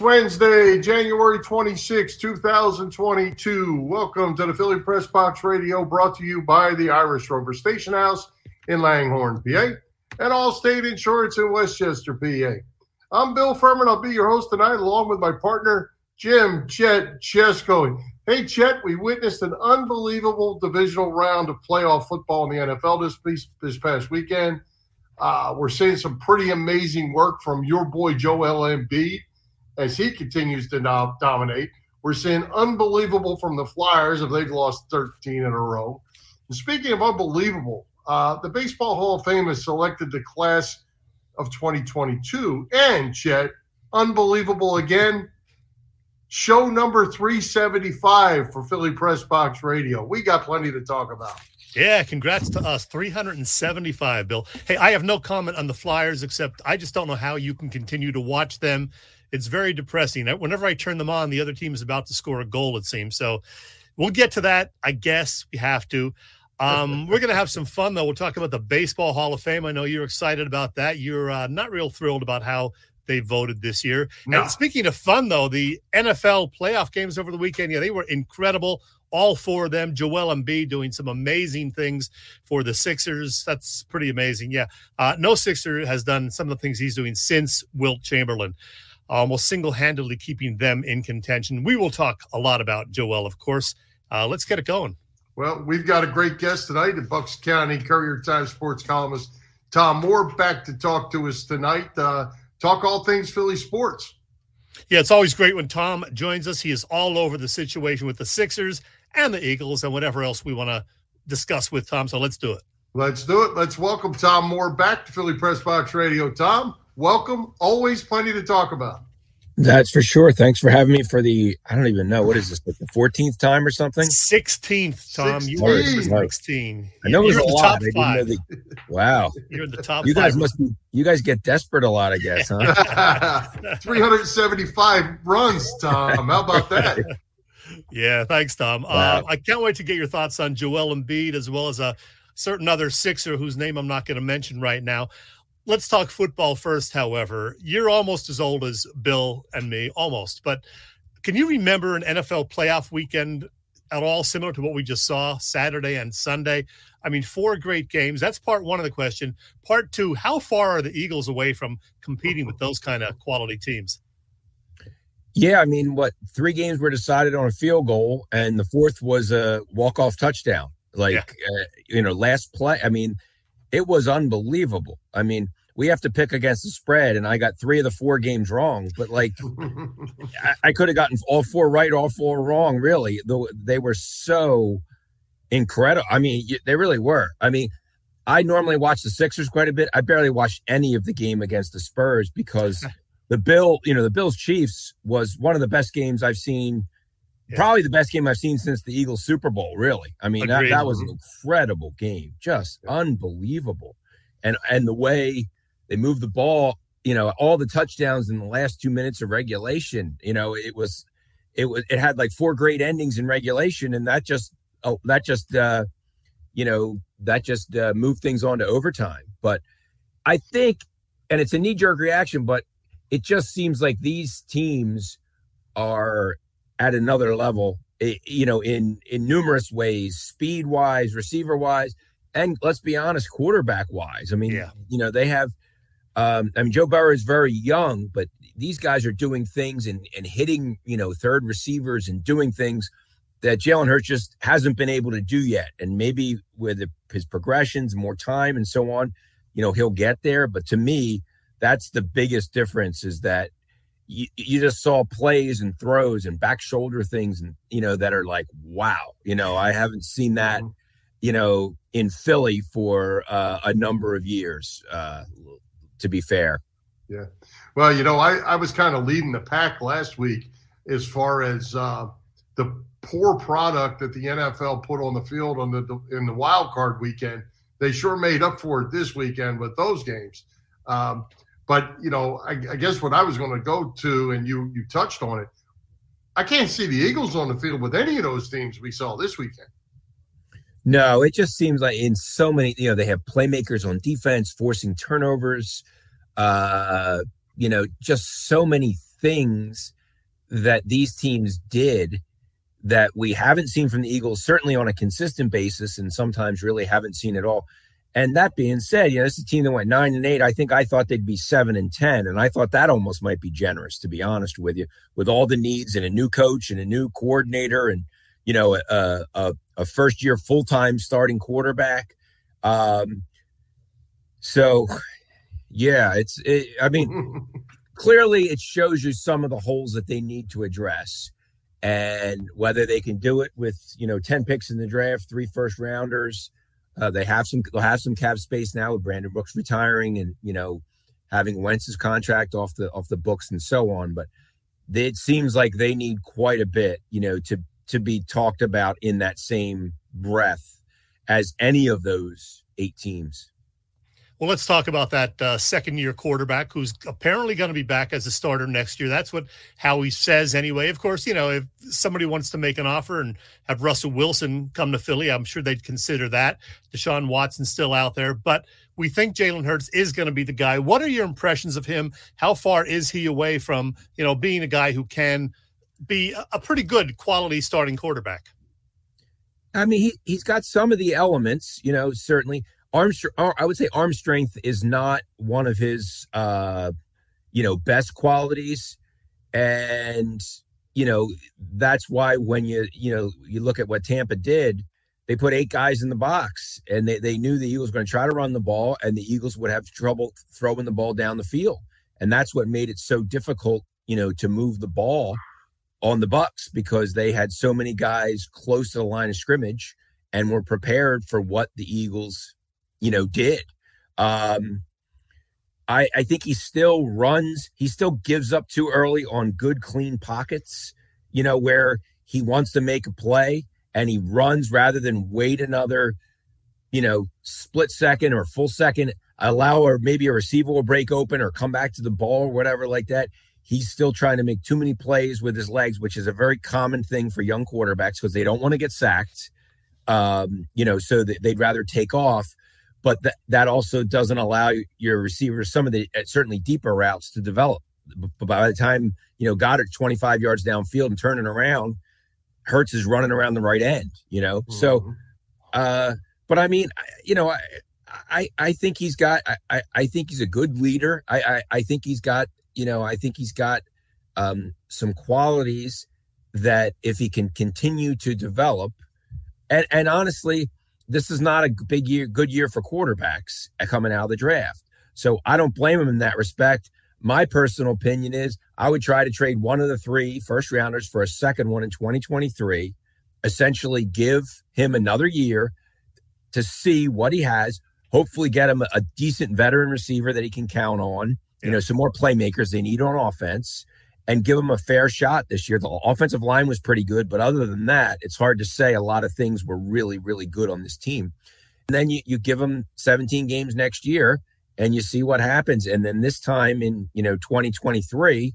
Wednesday, January 26, 2022. Welcome to the Philly Press Box Radio, brought to you by the Irish Rover Station House in Langhorne, PA, and Allstate Insurance in West Chester, PA. I'm Bill Furman. I'll be your host tonight, along with my partner, Jim Chet Chesko. Hey, Chet, we witnessed an unbelievable divisional round of playoff football in the NFL this, this past weekend. Uh, we're seeing some pretty amazing work from your boy Joel Embiid as he continues to dominate. We're seeing unbelievable from the Flyers if they've lost 13 in a row. And speaking of unbelievable, uh, the Baseball Hall of Fame has selected the class of 2022. And Chet, unbelievable again. Show number 375 for Philly Press Box Radio. We got plenty to talk about. Yeah, congrats to us. 375, Bill. Hey, I have no comment on the Flyers except I just don't know how you can continue to watch them it's very depressing. Whenever I turn them on, the other team is about to score a goal, it seems. So we'll get to that. I guess we have to. Um, we're going to have some fun, though. We'll talk about the Baseball Hall of Fame. I know you're excited about that. You're uh, not real thrilled about how they voted this year. No. And speaking of fun, though, the NFL playoff games over the weekend, yeah, they were incredible. All four of them. Joel Embiid doing some amazing things for the Sixers. That's pretty amazing. Yeah. Uh, no Sixer has done some of the things he's doing since Wilt Chamberlain almost single handedly keeping them in contention. We will talk a lot about Joel, of course. Uh, let's get it going. Well, we've got a great guest tonight, the Bucks County Courier Times sports columnist Tom Moore back to talk to us tonight. Uh, talk all things Philly sports. Yeah, it's always great when Tom joins us. He is all over the situation with the Sixers and the Eagles and whatever else we want to discuss with Tom. So let's do it. Let's do it. Let's welcome Tom Moore back to Philly Press Box Radio. Tom, welcome. Always plenty to talk about. That's for sure. Thanks for having me for the I don't even know what is this like the fourteenth time or something. Sixteenth, Tom. 16. You were sixteen. I know it was a lot. The, wow, you're in the top. You guys must be. You guys get desperate a lot, I guess, huh? Three hundred seventy-five runs, Tom. How about that? yeah, thanks, Tom. Uh, wow. Uh, I can't wait to get your thoughts on Joel Embiid as well as a certain other Sixer whose name I'm not going to mention right now let's talk football first, however. You're almost as old as Bill and me, almost. But can you remember an NFL playoff weekend at all similar to what we just saw Saturday and Sunday? I mean, four great games. That's part one of the question. Part two, how far are the Eagles away from competing with those kind of quality teams? Yeah, I mean, what three games were decided on a field goal, and the fourth was a walk-off touchdown. Like, yeah. uh, you know, last play. I mean, it was unbelievable. I mean, we have to pick against the spread, and I got three of the four games wrong. But like, I, I could have gotten all four right, all four wrong. Really, though they were so incredible. I mean, they really were. I mean, I normally watch the Sixers quite a bit. I barely watched any of the game against the Spurs because the Bill, you know, the Bills Chiefs was one of the best games I've seen. Yeah. Probably the best game I've seen since the Eagles Super Bowl. Really, I mean that, that was an incredible game, just yeah. unbelievable, and and the way they moved the ball, you know, all the touchdowns in the last two minutes of regulation. You know, it was, it was, it had like four great endings in regulation, and that just, oh, that just, uh, you know, that just uh, moved things on to overtime. But I think, and it's a knee jerk reaction, but it just seems like these teams are at another level you know in in numerous ways speed wise receiver wise and let's be honest quarterback wise i mean yeah. you know they have um, I mean, Joe Burrow is very young, but these guys are doing things and, and hitting, you know, third receivers and doing things that Jalen Hurts just hasn't been able to do yet. And maybe with his progressions, more time, and so on, you know, he'll get there. But to me, that's the biggest difference is that you, you just saw plays and throws and back shoulder things, and you know, that are like, wow, you know, I haven't seen that, mm-hmm. you know, in Philly for uh, a number of years. Uh, to be fair. Yeah. Well, you know, I, I was kind of leading the pack last week as far as uh, the poor product that the NFL put on the field on the, the, in the wild card weekend. They sure made up for it this weekend with those games. Um, but you know, I, I guess what I was going to go to, and you you touched on it. I can't see the Eagles on the field with any of those teams we saw this weekend. No, it just seems like in so many, you know, they have playmakers on defense forcing turnovers. Uh, you know, just so many things that these teams did that we haven't seen from the Eagles, certainly on a consistent basis, and sometimes really haven't seen at all. And that being said, you know, this is a team that went nine and eight. I think I thought they'd be seven and ten, and I thought that almost might be generous, to be honest with you, with all the needs and a new coach and a new coordinator, and you know, a a, a first year full time starting quarterback. Um, so, yeah, it's. It, I mean, clearly, it shows you some of the holes that they need to address and whether they can do it with you know 10 picks in the draft three first rounders uh, they have some they'll have some cap space now with brandon brooks retiring and you know having wentz's contract off the off the books and so on. But it seems like they need quite a bit you know to to be talked about in that same breath as any of those eight teams well, let's talk about that uh, second year quarterback who's apparently going to be back as a starter next year. That's what Howie says anyway. Of course, you know, if somebody wants to make an offer and have Russell Wilson come to Philly, I'm sure they'd consider that. Deshaun Watson's still out there, but we think Jalen Hurts is going to be the guy. What are your impressions of him? How far is he away from, you know, being a guy who can be a pretty good quality starting quarterback? I mean, he, he's got some of the elements, you know, certainly arm I would say arm strength is not one of his uh you know best qualities. And you know that's why when you you know you look at what Tampa did they put eight guys in the box and they, they knew the Eagles were going to try to run the ball and the Eagles would have trouble throwing the ball down the field. And that's what made it so difficult you know to move the ball on the Bucs because they had so many guys close to the line of scrimmage and were prepared for what the Eagles you know, did. Um, I, I think he still runs, he still gives up too early on good, clean pockets, you know, where he wants to make a play and he runs rather than wait another, you know, split second or full second, allow or maybe a receiver will break open or come back to the ball or whatever like that. He's still trying to make too many plays with his legs, which is a very common thing for young quarterbacks because they don't want to get sacked. Um, you know, so that they'd rather take off but that that also doesn't allow your receivers some of the uh, certainly deeper routes to develop. But by the time you know Goedert 25 yards downfield and turning around, Hurts is running around the right end. You know, mm-hmm. so. uh But I mean, you know, I I, I think he's got. I, I think he's a good leader. I, I I think he's got. You know, I think he's got um, some qualities that if he can continue to develop, and and honestly, this is not a big year, good year for quarterbacks coming out of the draft. So I don't blame him in that respect. My personal opinion is I would try to trade one of the three first rounders for a second one in 2023, essentially give him another year to see what he has, hopefully get him a decent veteran receiver that he can count on, you know, some more playmakers they need on offense and give them a fair shot this year. The offensive line was pretty good, but other than that, it's hard to say a lot of things were really, really good on this team. And then you, you give them 17 games next year and you see what happens. And then this time in, you know, 2023,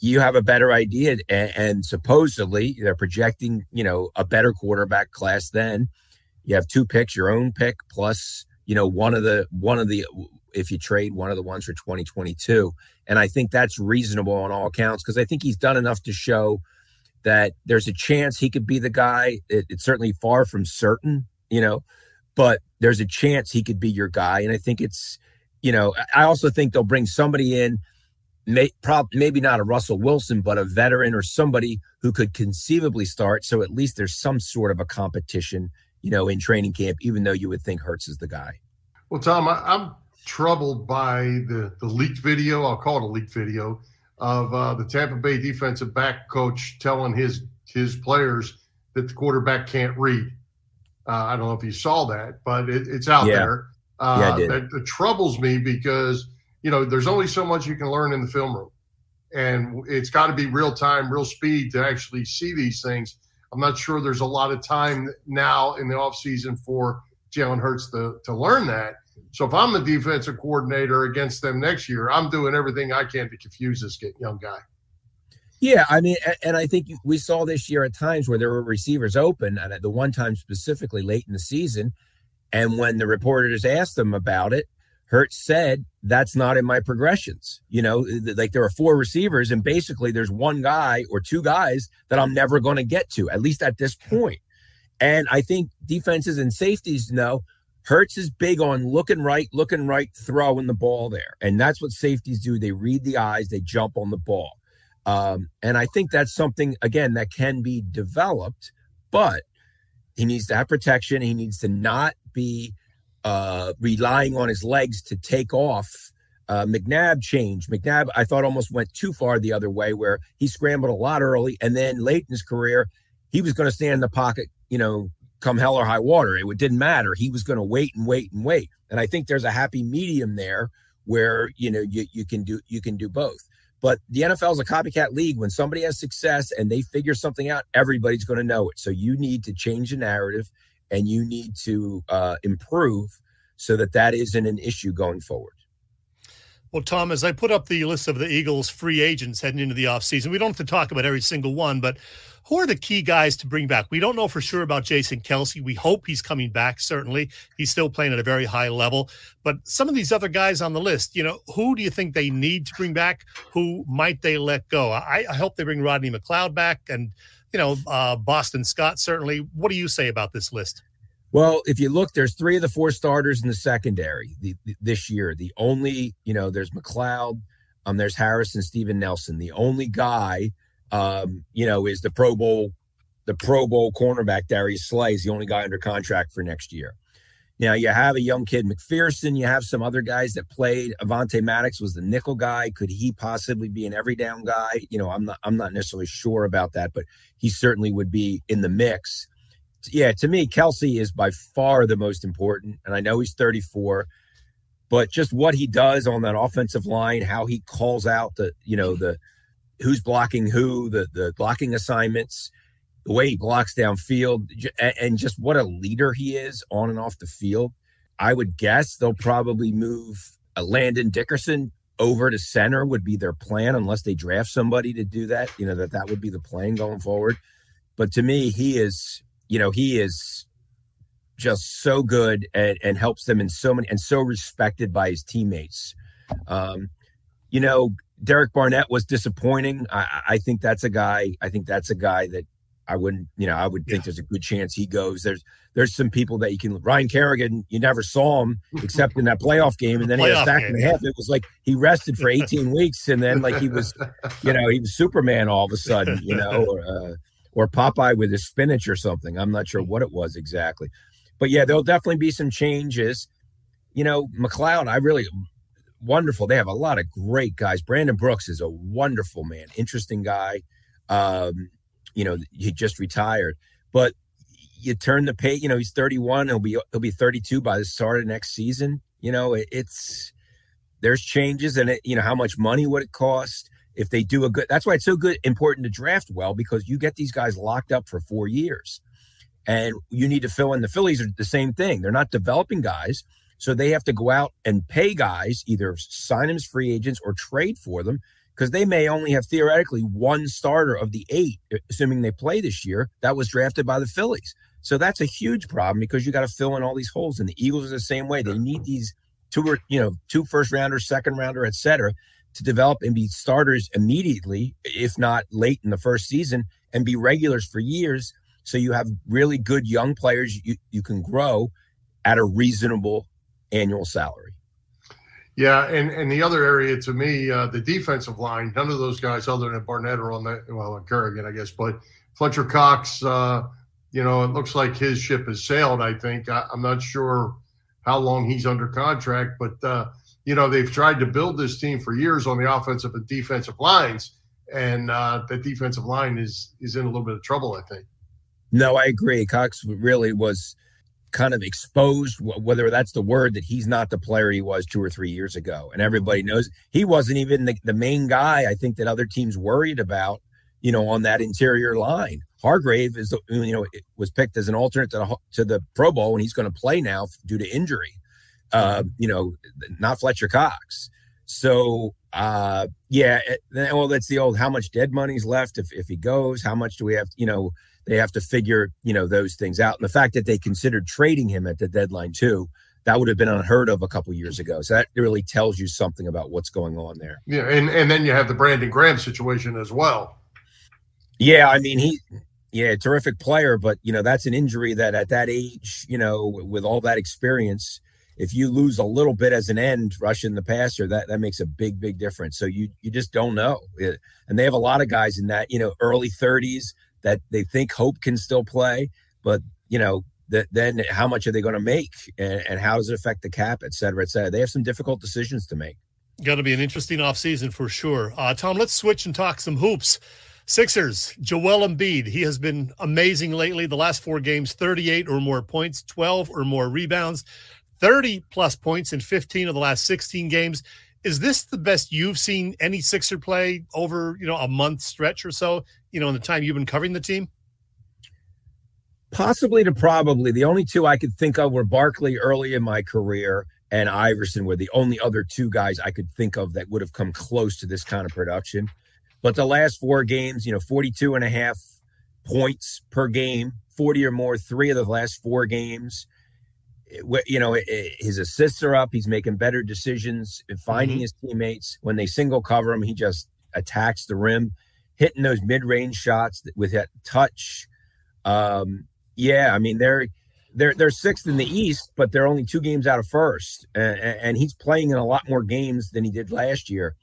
you have a better idea. And, and supposedly they're projecting, you know, a better quarterback class then. You have two picks, your own pick plus, you know, one of the one of the if you trade one of the ones for 2022. And I think that's reasonable on all accounts because I think he's done enough to show that there's a chance he could be the guy. It, it's certainly far from certain, you know, but there's a chance he could be your guy. And I think it's, you know, I also think they'll bring somebody in, may, prob- maybe not a Russell Wilson, but a veteran or somebody who could conceivably start. So at least there's some sort of a competition, you know, in training camp, even though you would think Hurts is the guy. Well, Tom, I, I'm troubled by the, the leaked video. I'll call it a leaked video of uh, the Tampa Bay defensive back coach telling his his players that the quarterback can't read. Uh, I don't know if you saw that, but it, it's out yeah. there. Uh, yeah. That, that troubles me because you know there's only so much you can learn in the film room, and it's got to be real time, real speed to actually see these things. I'm not sure there's a lot of time now in the offseason for Jalen Hurts to to learn that. So if I'm the defensive coordinator against them next year, I'm doing everything I can to confuse this young guy. Yeah, I mean, and I think we saw this year at times where there were receivers open, and at the one time specifically late in the season, and when the reporters asked them about it, Hurts said that's not in my progressions. You know, like there are four receivers, and basically there's one guy or two guys that I'm never going to get to, at least at this point. And I think defenses and safeties know Hurts is big on looking right, looking right, throwing the ball there. And that's what safeties do. They read the eyes, they jump on the ball. Um, and I think that's something, again, that can be developed, but he needs that protection. He needs to not be uh, relying on his legs to take off. Uh, McNabb changed. McNabb, I thought, almost went too far the other way, where he scrambled a lot early, and then late in his career, he was going to stand in the pocket, you know, come hell or high water. It didn't matter. He was going to wait and wait and wait. And I think there's a happy medium there where you know you you can do you can do both. But the NFL is a copycat league. When somebody has success and they figure something out, everybody's going to know it. So you need to change the narrative and you need to uh, improve so that that isn't an issue going forward. Well, Tom, as I put up the list of the Eagles free agents heading into the offseason, we don't have to talk about every single one, but who are the key guys to bring back? We don't know for sure about Jason Kelce. We hope he's coming back, certainly. He's still playing at a very high level. But some of these other guys on the list, you know, who do you think they need to bring back? Who might they let go? I, I hope they bring Rodney McLeod back and, you know, uh, Boston Scott, certainly. What do you say about this list? Well, if you look, there's three of the four starters in the secondary the, the, this year. The only, you know, there's McLeod, um, there's and Steven Nelson. The only guy, um, you know, is the Pro Bowl, the Pro Bowl cornerback Darius Slay is the only guy under contract for next year. Now you have a young kid McPhearson. You have some other guys that played. Avonte Maddox was the nickel guy. Could he possibly be an every down guy? You know, I'm not. I'm not necessarily sure about that, but he certainly would be in the mix yeah, to me, Kelce is by far the most important. And I know he's 34, but just what he does on that offensive line, how he calls out the, you know, the who's blocking who, the the blocking assignments, the way he blocks downfield, and just what a leader he is on and off the field. I would guess they'll probably move a Landon Dickerson over to center would be their plan unless they draft somebody to do that. You know that that would be the plan going forward. But to me, he is you know, he is just so good and, and helps them in so many and so respected by his teammates. Um, you know, Derek Barnett was disappointing. I, I think that's a guy. I think that's a guy that I wouldn't. You know, I would think yeah. there's a good chance he goes. There's there's some people that you can. Ryan Kerrigan, you never saw him except in that playoff game, and then he had a stack and a half. It was like he rested for 18 weeks, and then like he was, you know, he was Superman all of a sudden. You know. Or, uh, or Popeye with his spinach or something. I'm not sure what it was exactly. But yeah, there'll definitely be some changes. You know, McLeod, I really wonderful. They have a lot of great guys. Brandon Brooks is a wonderful man, interesting guy. Um, you know, he just retired. But you turn the page, you know, he's 31, he'll be he'll be 32 by the start of next season. You know, it, it's there's changes and it, you know, how much money would it cost? if they do a good that's why it's so good important to draft well because you get these guys locked up for four years and you need to fill in the phillies are the same thing they're not developing guys so they have to go out and pay guys either sign them as free agents or trade for them because they may only have theoretically one starter of the eight assuming they play this year that was drafted by the phillies. So that's a huge problem because you got to fill in all these holes and the eagles are the same way. They need these two or you know two first rounders second rounder et cetera to develop and be starters immediately, if not late in the first season, and be regulars for years. So you have really good young players you, you can grow at a reasonable annual salary. Yeah, and, and the other area to me, uh, the defensive line, none of those guys other than Barnett are on the well, Kerrigan, I guess, but Fletcher Cox, uh, you know, it looks like his ship has sailed, I think. I, am not sure how long he's under contract, but uh, you know, they've tried to build this team for years on the offensive and defensive lines, and uh, the defensive line is is in a little bit of trouble. I think. No, I agree. Cox really was kind of exposed, whether that's the word that he's not the player he was two or three years ago, and everybody knows he wasn't even the, the main guy. I think that other teams worried about, you know, on that interior line. Hargrave is, you know, it was picked as an alternate to the, to the Pro Bowl, and he's going to play now due to injury uh, you know, not Fletcher Cox. So uh, yeah, eh, well, that's the old how much dead money's left if if he goes. How much do we have? You know, they have to figure you know those things out. And the fact that they considered trading him at the deadline too, that would have been unheard of a couple years ago. So that really tells you something about what's going on there. Yeah, and and then you have the Brandon Graham situation as well. Yeah, I mean he yeah, terrific player, but you know, that's an injury that at that age, you know, with all that experience, if you lose a little bit as an end rushing the passer, that that makes a big, big difference. So you you just don't know. And they have a lot of guys in that, you know, early 30s that they think hope can still play, but you know, that then how much are they going to make and, and, how does it affect the cap, et cetera, et cetera. They have some difficult decisions to make. Going to be an interesting offseason for sure. Uh, Tom, let's switch and talk some hoops. Sixers, Joel Embiid. He has been amazing lately. The last four games, 38 or more points, 12 or more rebounds, 30 plus points in 15 of the last 16 games. Is this the best you've seen any Sixer play over, you know, a month stretch or so, you know, in the time you've been covering the team? Possibly to probably. The only two I could think of were Barkley early in my career and Iverson were the only other two guys I could think of that would have come close to this kind of production. But the last four games, you know, 42 and a half points per game, 40 or more, three of the last four games. You know, his assists are up. He's making better decisions, finding mm-hmm. his teammates. When they single cover him, he just attacks the rim, hitting those mid range shots with that touch. Um, yeah, I mean, they're they're they're sixth in the East, but they're only two games out of first, and, and he's playing in a lot more games than he did last year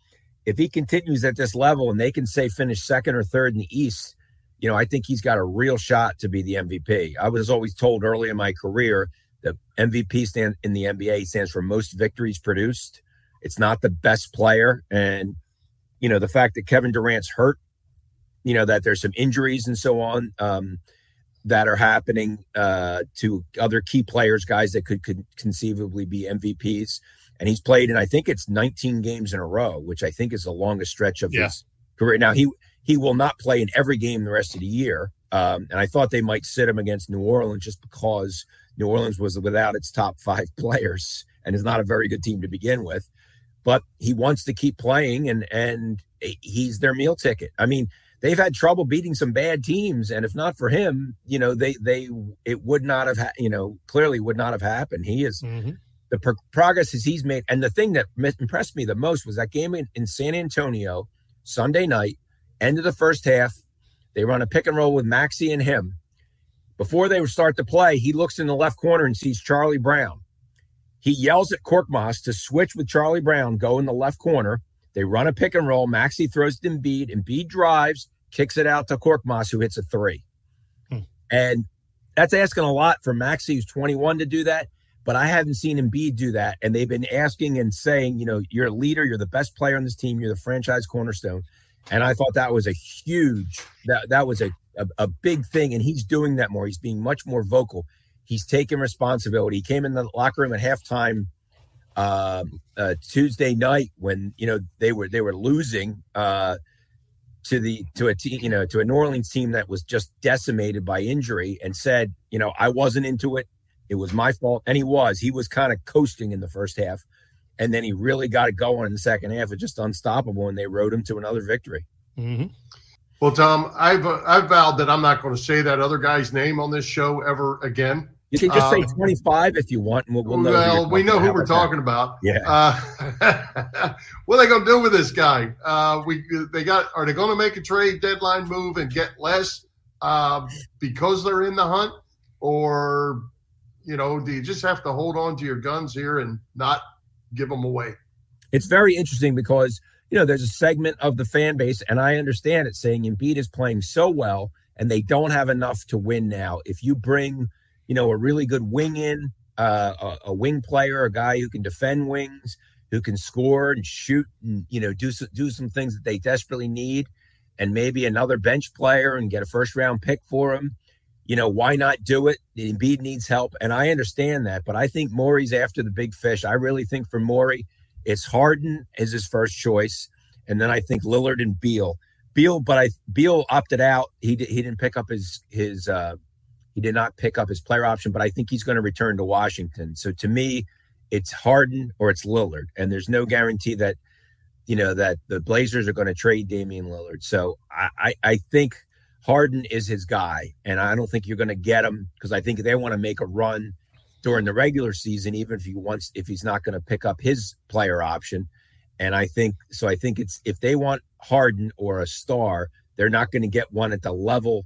if he continues at this level and they can say finish second or third in the East, you know, I think he's got a real shot to be the MVP. I was always told early in my career that MVP stand in the NBA stands for most victories produced. It's not the best player, and you know the fact that Kevin Durant's hurt, you know that there's some injuries and so on um, that are happening uh, to other key players, guys that could, could conceivably be MVPs and he's played and I think it's 19 games in a row, which I think is the longest stretch of yeah. his career. Now he he will not play in every game the rest of the year, um, and I thought they might sit him against New Orleans just because New Orleans was without its top five players and is not a very good team to begin with. But he wants to keep playing, and and he's their meal ticket. I mean, they've had trouble beating some bad teams, and if not for him, you know, they they it would not have, ha- you know, clearly would not have happened. He is. Mm-hmm the pro- progress he's made. And the thing that impressed me the most was that game in, in San Antonio Sunday night, end of the first half. They run a pick and roll with Maxey and him. Before they start to play, he looks in the left corner and sees Charlie Brown. He yells at Korkmaz to switch with Charlie Brown, go in the left corner. They run a pick and roll. Maxey throws to Embiid. And Embiid drives, kicks it out to Korkmaz, who hits a three. Hmm. And that's asking a lot for Maxey, who's 21, to do that but I haven't seen Embiid do that. And they've been asking and saying, you know, you're a leader, you're the best player on this team, you're the franchise cornerstone. And I thought that was a huge that that was a, a, a big thing. And he's doing that more. He's being much more vocal. He's taking responsibility. He came in the locker room at halftime um, uh, Tuesday night when you know they were they were losing uh, to the to a team you know to a New Orleans team that was just decimated by injury and said you know I wasn't into it it was my fault. And he was. He was kind of coasting in the first half. And then he really got it going in the second half. It's just unstoppable. And they rode him to another victory. Mm-hmm. Well, Tom, I've uh, I've vowed that I'm not going to say that other guy's name on this show ever again. You can just um, say 25 if you want, and we'll, we'll know. Well, we know who we're talking that. about. Yeah. Uh, what are they going to do with this guy? Uh, we they got are they going to make a trade deadline move and get less uh, because they're in the hunt, or you know, do you just have to hold on to your guns here and not give them away? It's very interesting because, you know, there's a segment of the fan base, and I understand it saying Embiid is playing so well and they don't have enough to win now. If you bring, you know, a really good wing in, uh, a, a wing player, a guy who can defend wings, who can score and shoot and, you know, do, do some things that they desperately need, and maybe another bench player and get a first round pick for him you know, why not do it? Embiid needs help, and I understand that, but I think Morey's after the big fish. I really think for Morey, it's Harden is his first choice, and then I think Lillard and Beal. Beal, but I Beal opted out. He he didn't pick up his his uh, he did not pick up his player option, but I think he's going to return to Washington. So to me, it's Harden or it's Lillard, and there's no guarantee that you know that the Blazers are going to trade Damian Lillard. So I I, I think Harden is his guy, and I don't think you're going to get him because I think they want to make a run during the regular season, even if he wants, if he's not going to pick up his player option. And I think so. I think it's if they want Harden or a star, they're not going to get one at the level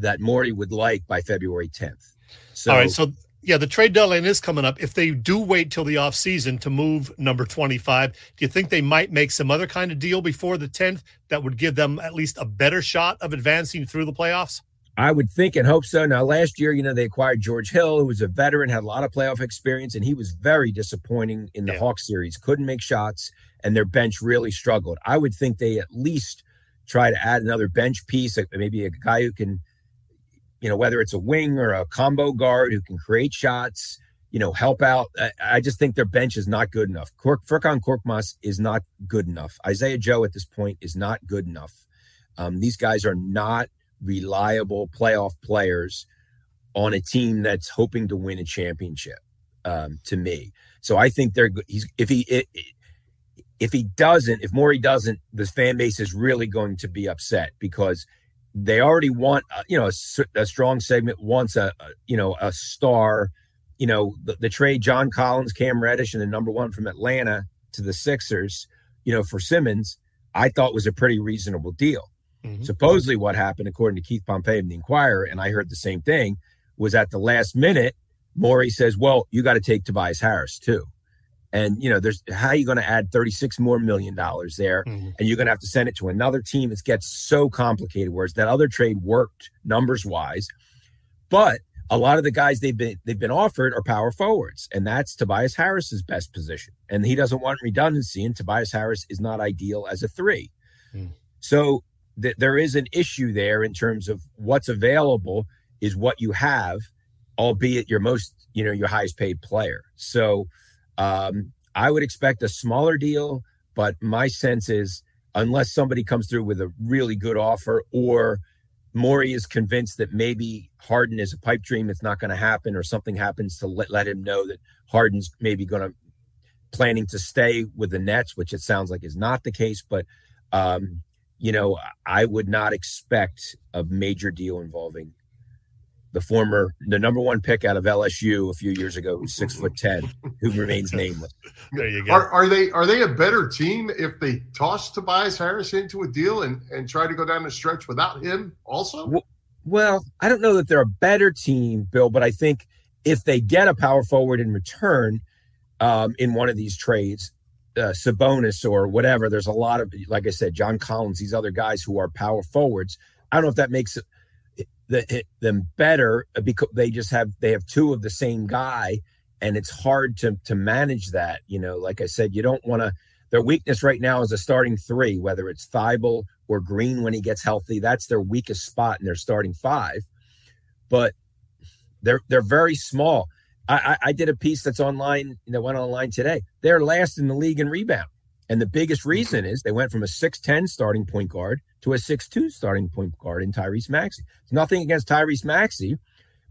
that Morey would like by February 10th. So, all right. So yeah, the trade deadline is coming up. If they do wait till the offseason to move number 25, do you think they might make some other kind of deal before the 10th that would give them at least a better shot of advancing through the playoffs? I would think and hope so. Now, last year, you know, they acquired George Hill, who was a veteran, had a lot of playoff experience, and he was very disappointing in the yeah. Hawks series. Couldn't make shots, and their bench really struggled. I would think they at least try to add another bench piece, maybe a guy who can you know, whether it's a wing or a combo guard who can create shots, you know, help out. I, I just think their bench is not good enough. Kork, Furkan Korkmaz is not good enough. Isaiah Joe at this point is not good enough. Um, these guys are not reliable playoff players on a team that's hoping to win a championship. Um, to me, so I think they're he's if he it, if he doesn't, if Morey doesn't, the fan base is really going to be upset because they already want uh, you know a, a, strong segment wants a, a, you know a star. You know the, the, trade john collins cam reddish and the number one from atlanta to the sixers you know for simmons i thought was a pretty reasonable deal. Mm-hmm. supposedly what happened according to keith pompey in the inquirer and i heard the same thing was at the last minute Morey says well you got to take tobias harris too and you know, there's how are you going to add 36 more million dollars there, mm-hmm. and you're going to have to send it to another team. It gets so complicated. Whereas that other trade worked numbers wise, but a lot of the guys they've been they've been offered are power forwards, and that's Tobias Harris's best position. And he doesn't want redundancy, and Tobias Harris is not ideal as a three. Mm. So th- there is an issue there in terms of what's available is what you have, albeit your most you know your highest paid player. So um, I would expect a smaller deal, but my sense is unless somebody comes through with a really good offer or Morey is convinced that maybe Harden is a pipe dream, it's not going to happen, or something happens to let, let him know that Harden's maybe going to planning to stay with the Nets, which it sounds like is not the case. But um, you know, I would not expect a major deal involving the former the number one pick out of LSU a few years ago, six foot ten, who remains nameless. There you go. Are, are, they are they a better team if they toss Tobias Harris into a deal and and try to go down the stretch without him also? Well, well, I don't know that they're a better team, Bill, but I think if they get a power forward in return um, in one of these trades, uh, Sabonis or whatever, there's a lot of like I said, John Collins, these other guys who are power forwards. I don't know if that makes it the, them better uh, because they just have they have two of the same guy and it's hard to to manage that you know? Like i said you don't want to their weakness right now is a starting three whether it's Thybulle or green when he gets healthy that's their weakest spot in their starting five. But they're they're very small. I, I, I did a piece that's online that went online today. They're last in the league in rebound. And the biggest reason is they went from a 6'10 starting point guard to a 6'2 starting point guard in Tyrese Maxey. It's nothing against Tyrese Maxey,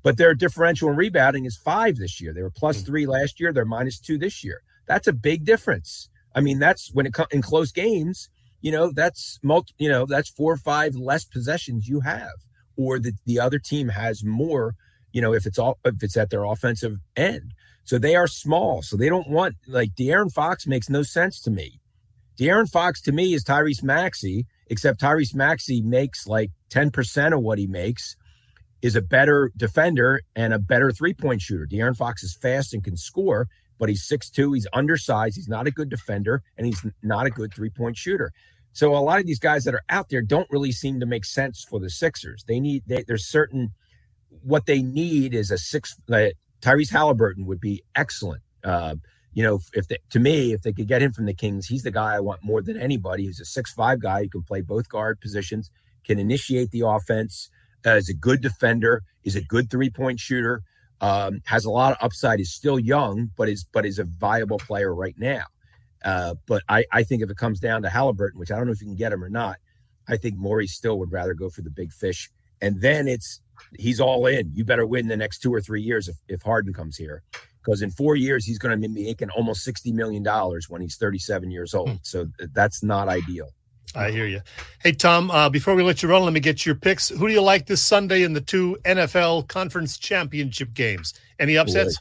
but their differential in rebounding is five this year. They were plus hmm. three last year. They're minus two this year. That's a big difference. I mean, that's when it comes in close games, you know, that's multi, you know, that's four or five less possessions you have, or the, the other team has more, you know, if it's all, if it's at their offensive end. So they are small. So they don't want like De'Aaron Fox makes no sense to me. De'Aaron Fox to me is Tyrese Maxey except Tyrese Maxey makes like 10% of what he makes, is a better defender and a better three point shooter. De'Aaron Fox is fast and can score, but he's 6'2, he's undersized, he's not a good defender, and he's not a good three point shooter. So a lot of these guys that are out there don't really seem to make sense for the Sixers. They need, they, there's certain, what they need is a six, Tyrese Halliburton would be excellent. Uh, you know, if they, to me, if they could get him from the Kings, he's the guy I want more than anybody. He's a six-five guy who can play both guard positions, can initiate the offense, uh, is a good defender, is a good three-point shooter, um, has a lot of upside. Is still young, but is but is a viable player right now. Uh, but I, I think if it comes down to Halliburton, which I don't know if you can get him or not, I think Morey still would rather go for the big fish. And then it's he's all in. You better win the next two or three years if, if Harden comes here because in four years he's going to be making almost sixty million dollars when he's thirty-seven years old. Hmm. So that's not ideal. I hear you. Hey Tom, uh, before we let you run, let me get your picks. Who do you like this Sunday in the two NFL conference championship games? Any upsets?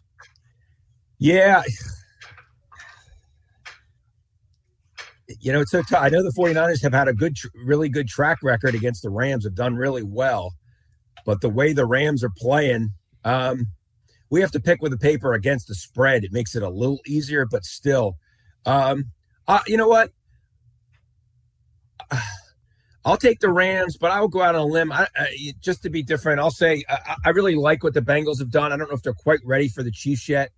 Yeah. You know, it's so tough. I know the 49ers have had a good, really good track record against the Rams, have done really well. But the way the Rams are playing, um, we have to pick with the paper against the spread. It makes it a little easier, but still. Um, uh, you know what? I'll take the Rams, but I will go out on a limb I, I, just to be different. I'll say I, I, really like what the Bengals have done. I don't know if they're quite ready for the Chiefs yet,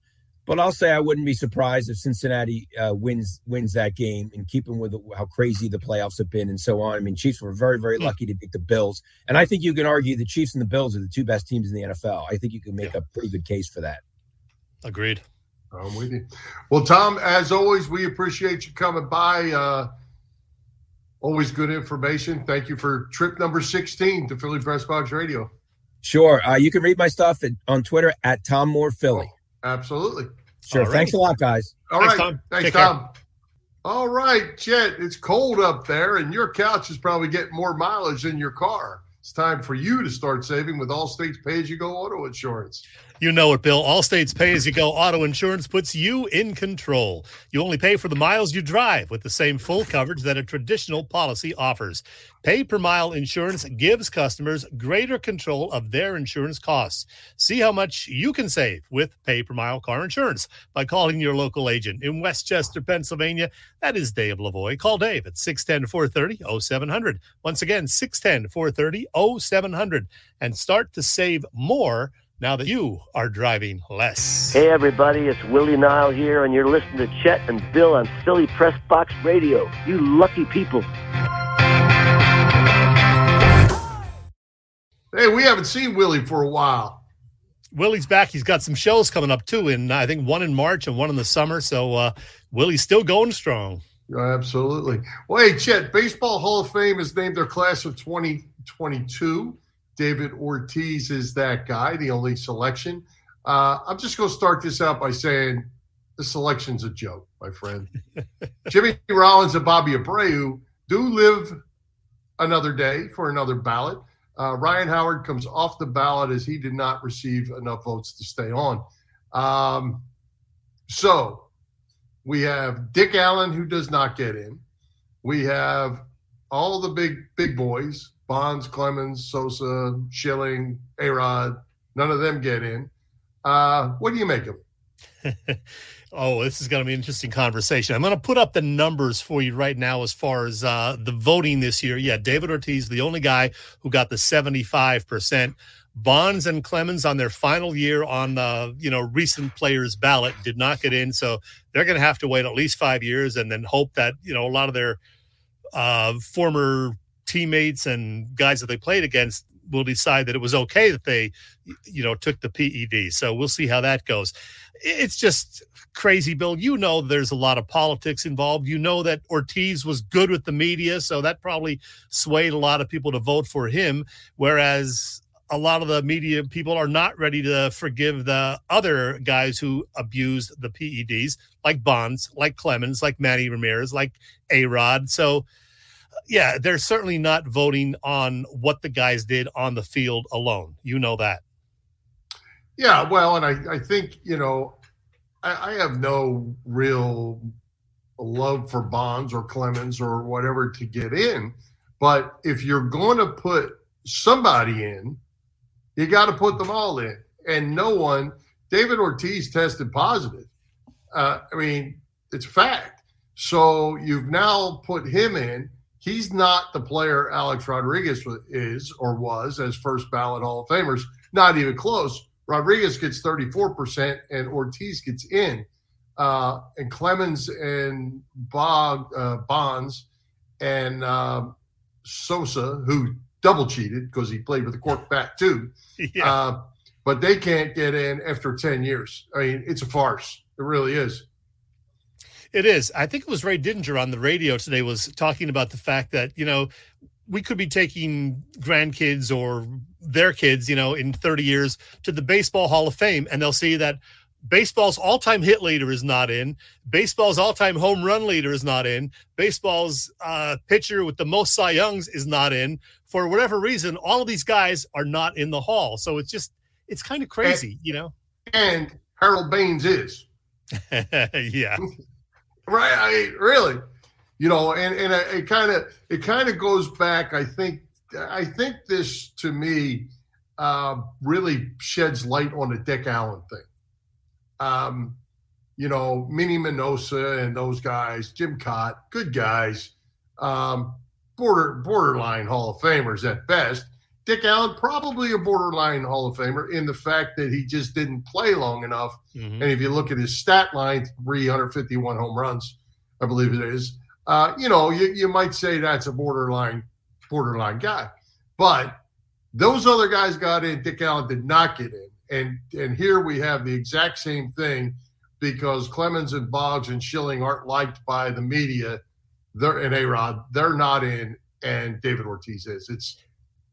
but I'll say I wouldn't be surprised if Cincinnati uh, wins wins that game in keeping with how crazy the playoffs have been and so on. I mean, Chiefs were very very hmm. lucky to beat the Bills, and I think you can argue the Chiefs and the Bills are the two best teams in the NFL. I think you can make yeah. a pretty good case for that. Agreed. I'm with you. Well, Tom, as always, we appreciate you coming by. Uh, always good information. Thank you for trip number 16 to Philly Press Box Radio. Sure. Uh, you can read my stuff at, on Twitter at Tom Moore Philly. Oh, absolutely. Sure. Right. Thanks a lot, guys. All Thanks, right. Tom. Thanks, Take Tom. Care. All right, Chet. It's cold up there, and your couch is probably getting more mileage than your car. It's time for you to start saving with Allstate's pay as you go auto insurance. You know it, Bill. Allstate's pay as you go auto insurance puts you in control. You only pay for the miles you drive with the same full coverage that a traditional policy offers. Pay per mile insurance gives customers greater control of their insurance costs. See how much you can save with pay per mile car insurance by calling your local agent in West Chester, Pennsylvania. That is Dave Lavoie. Call Dave at 610 430 0700. Once again, 610 430 0700 and start to save more now that you are driving less. Hey, everybody, it's Willie Nile here, and you're listening to Chet and Bill on Philly Press Box Radio. You lucky people. Hey, we haven't seen Willie for a while. Willie's back. He's got some shows coming up too, and I think one in March and one in the summer. So uh, Willie's still going strong. Absolutely. Well, hey, Chet, Baseball Hall of Fame has named their class of 2022. David Ortiz is that guy, the only selection. Uh, I'm just going to start this out by saying the selection's a joke, my friend. Jimmy Rollins and Bobby Abreu do live another day for another ballot. Uh, Ryan Howard comes off the ballot as he did not receive enough votes to stay on. Um, so we have Dick Allen, who does not get in. We have all the big big boys Bonds, Clemens, Sosa, Schilling, Arod, none of them get in. Uh, what do you make of it? oh, this is going to be an interesting conversation. I'm going to put up the numbers for you right now as far as uh, the voting this year. Yeah, David Ortiz, the only guy who got the 75%. Bonds and Clemens on their final year on the you know recent players ballot did not get in, so they're going to have to wait at least five years and then hope that you know a lot of their uh, former teammates and guys that they played against will decide that it was okay that they, you know, took the PED. So we'll see how that goes. It's just crazy, Bill. You know, there's a lot of politics involved. You know that Ortiz was good with the media, so that probably swayed a lot of people to vote for him. Whereas a lot of the media people are not ready to forgive the other guys who abused the PEDs, like Bonds, like Clemens, like Manny Ramirez, like A Rod. So yeah, they're certainly not voting on what the guys did on the field alone. You know that. Yeah, well, and I, I think, you know, I, I have no real love for Bonds or Clemens or whatever to get in. But if you're going to put somebody in, you got to put them all in. And no one, David Ortiz tested positive. Uh, I mean, it's a fact. So you've now put him in he's not the player Alex Rodriguez is or was as first ballot Hall of Famers. Not even close. Rodriguez gets 34% and Ortiz gets in. Uh, and Clemens and Bob, uh, Bonds and uh, Sosa, who double cheated because he played with a cork bat too. Yeah. Uh, but they can't get in after 10 years. I mean, it's a farce. It really is. It is. I think it was Ray Didinger on the radio today was talking about the fact that, you know, we could be taking grandkids or their kids, you know, in 30 years to the Baseball Hall of Fame, and they'll see that baseball's all-time hit leader is not in baseball's all-time home run leader is not in baseball's uh, pitcher with the most cy youngs is not in for whatever reason all of these guys are not in the hall so it's just it's kind of crazy and, you know and harold baines is yeah. Right. I mean, really, you know, and, and it kind of, it kind of goes back. I think, I think this to me uh, really sheds light on the Dick Allen thing. Um, you know, Minnie Miñoso and those guys, Jim Kaat, good guys, um, border borderline Hall of Famers at best. Dick Allen, probably a borderline Hall of Famer in the fact that he just didn't play long enough. Mm-hmm. And if you look at his stat line, 351 home runs, I believe it is. Uh, you know, you, you might say that's a borderline borderline guy, but those other guys got in. Dick Allen did not get in, and and here we have the exact same thing because Clemens and Boggs and Schilling aren't liked by the media. They're and A Rod, they're not in, and David Ortiz is. It's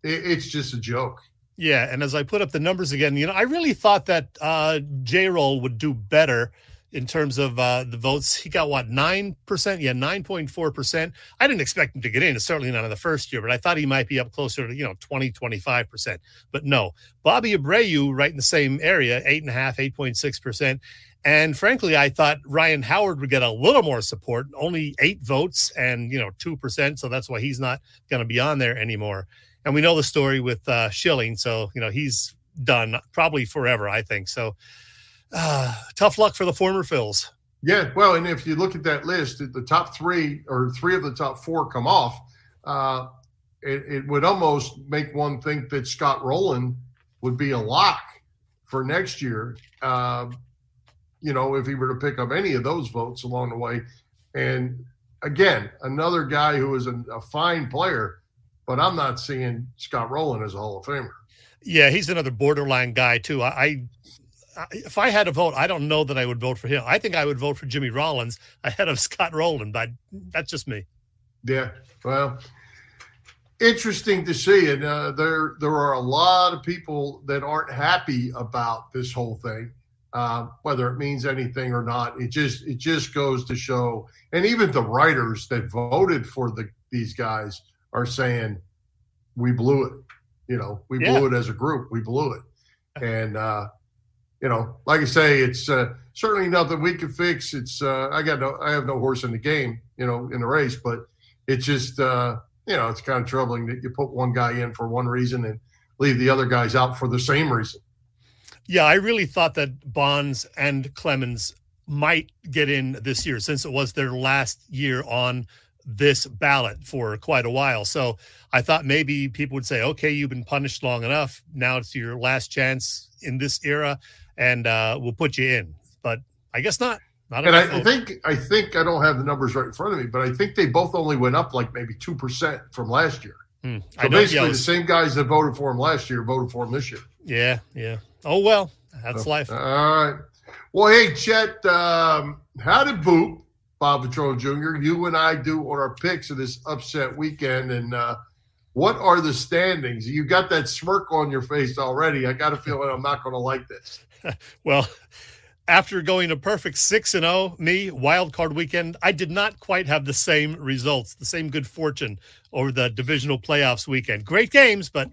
it, it's just a joke. Yeah, and as I put up the numbers again, you know, I really thought that uh J Roll would do better in terms of uh, the votes. He got what nine percent? Yeah, nine point four percent. I didn't expect him to get in. Certainly not in the first year, but I thought he might be up closer to you know 20, 25 percent. But no, Bobby Abreu right in the same area, eight and a half, eight point six percent. And frankly, I thought Ryan Howard would get a little more support, only eight votes and you know two percent. So that's why he's not going to be on there anymore. And we know the story with uh, Schilling, so you know he's done probably forever. I think so uh, tough luck for the former Phils. Yeah, well, and if you look at that list, the top three or three of the top four come off. Uh, it, it, would almost make one think that Scott Rolen would be a lock for next year. Uh, you know, if he were to pick up any of those votes along the way. And again, another guy who is a, a fine player, but I'm not seeing Scott Rolen as a Hall of Famer. Yeah, he's another borderline guy too. I, I if I had a vote, I don't know that I would vote for him. I think I would vote for Jimmy Rollins ahead of Scott Rolen, but that's just me. Yeah, well, interesting to see, and uh, there there are a lot of people that aren't happy about this whole thing, uh, whether it means anything or not. It just it just goes to show, and even the writers that voted for the these guys are saying we blew it. You know, we yeah. blew it as a group. We blew it, and. uh you know, like I say, it's uh, certainly nothing we can fix. It's uh, I got no, I have no horse in the game, you know, in the race, but it's just uh, you know, it's kind of troubling that you put one guy in for one reason and leave the other guys out for the same reason. Yeah, I really thought that Bonds and Clemens might get in this year since it was their last year on this ballot for quite a while. So I thought maybe people would say, okay, you've been punished long enough. Now it's your last chance in this era and uh, we'll put you in. But I guess not. Not and I, I, think I think I don't have the numbers right in front of me, but I think they both only went up like maybe two percent from last year. Hmm. So basically, was... the same guys that voted for him last year voted for him this year. Yeah, yeah. Oh well, that's so, life. All right. Well, hey Chet, um, how did Boop Bob Ventrone Jr. You and I do on our picks of this upset weekend, and uh, what are the standings? You got that smirk on your face already. I got a feeling I'm not going to like this. well, after going a perfect 6 and 0, me wild card weekend, I did not quite have the same results, the same good fortune over the divisional playoffs weekend. Great games, but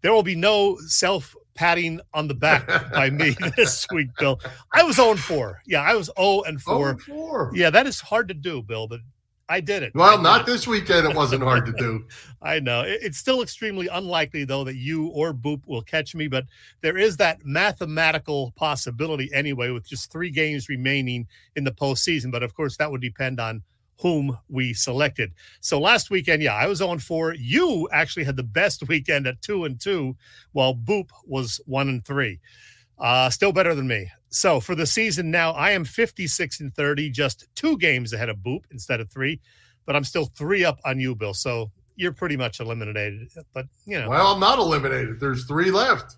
there will be no self patting on the back by me this week, Bill. I was 0 4. Yeah, I was 0 and 4. 4. Yeah, that is hard to do, Bill, but I did it. Well, not this weekend. It wasn't hard to do. I know. It's still extremely unlikely, though, that you or Boop will catch me, but there is that mathematical possibility anyway, with just three games remaining in the postseason. But of course, that would depend on whom we selected. So last weekend, yeah, I was on 4. You actually had the best weekend at 2 and 2, while Boop was 1 and 3. Uh, still better than me. So for the season now, I am 56 and 30, just two games ahead of Boop instead of three, but I'm still three up on you, Bill. So you're pretty much eliminated. But you know, well, I'm not eliminated. There's three left.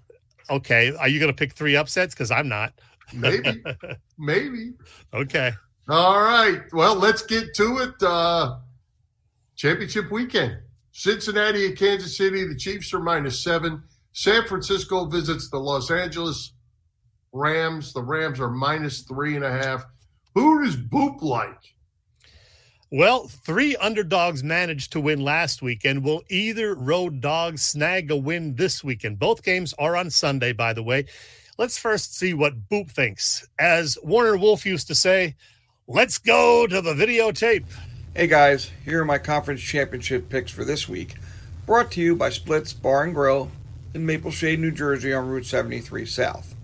Okay, are you going to pick three upsets? Because I'm not. Maybe, maybe. Okay. All right. Well, let's get to it. Uh, championship weekend. Cincinnati and Kansas City. The Chiefs are minus seven. San Francisco visits the Los Angeles Rams. The Rams are minus three and a half. Who does Boop like? Well, three underdogs managed to win last weekend. Will either road dog snag a win this weekend? Both games are on Sunday, by the way. let's first see what Boop thinks. As Warner Wolf used to say, let's go to the videotape. Hey guys, here are my conference championship picks for this week, brought to you by Splits Bar and Grill in Maple Shade, New Jersey on Route 73 South.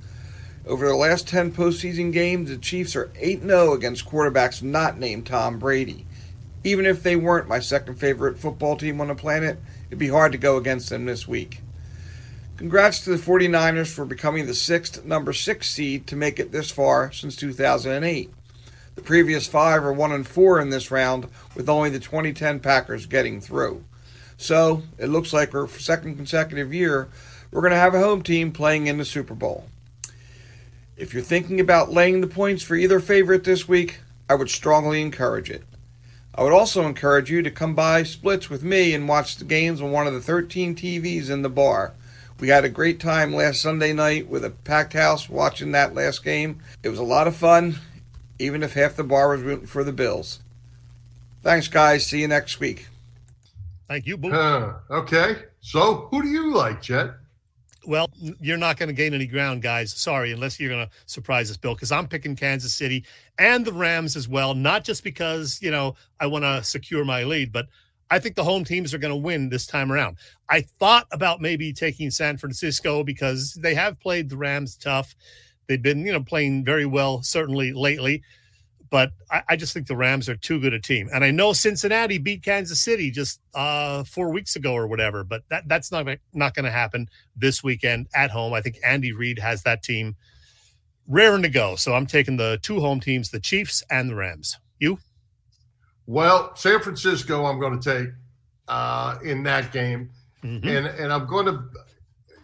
Over the last 10 postseason games, the Chiefs are 8 0 against quarterbacks not named Tom Brady. Even if they weren't my second favorite football team on the planet, it'd be hard to go against them this week. Congrats to the 49ers for becoming the sixth number six seed to make it this far since 2008. The previous five are one and four in this round, with only the 2010 Packers getting through. So it looks like for second consecutive year, we're going to have a home team playing in the Super Bowl. If you're thinking about laying the points for either favorite this week, I would strongly encourage it. I would also encourage you to come by Splits with me and watch the games on one of the 13 TVs in the bar. We had a great time last Sunday night with a packed house watching that last game. It was a lot of fun, even if half the bar was rooting for the Bills. Thanks, guys. See you next week. Thank you. Uh, okay. So, who do you like, Chet? Well, you're not going to gain any ground, guys. Sorry, unless you're going to surprise us, Bill, because I'm picking Kansas City and the Rams as well. Not just because, you know, I want to secure my lead, but I think the home teams are going to win this time around. I thought about maybe taking San Francisco because they have played the Rams tough. They've been, you know, playing very well, certainly lately. But I, I just think the Rams are too good a team. And I know Cincinnati beat Kansas City just uh, four weeks ago or whatever, but that, that's not, not going to happen this weekend at home. I think Andy Reid has that team raring to go. So I'm taking the two home teams, the Chiefs and the Rams. You? Well, San Francisco, I'm going to take uh, in that game, mm-hmm. and and I'm going to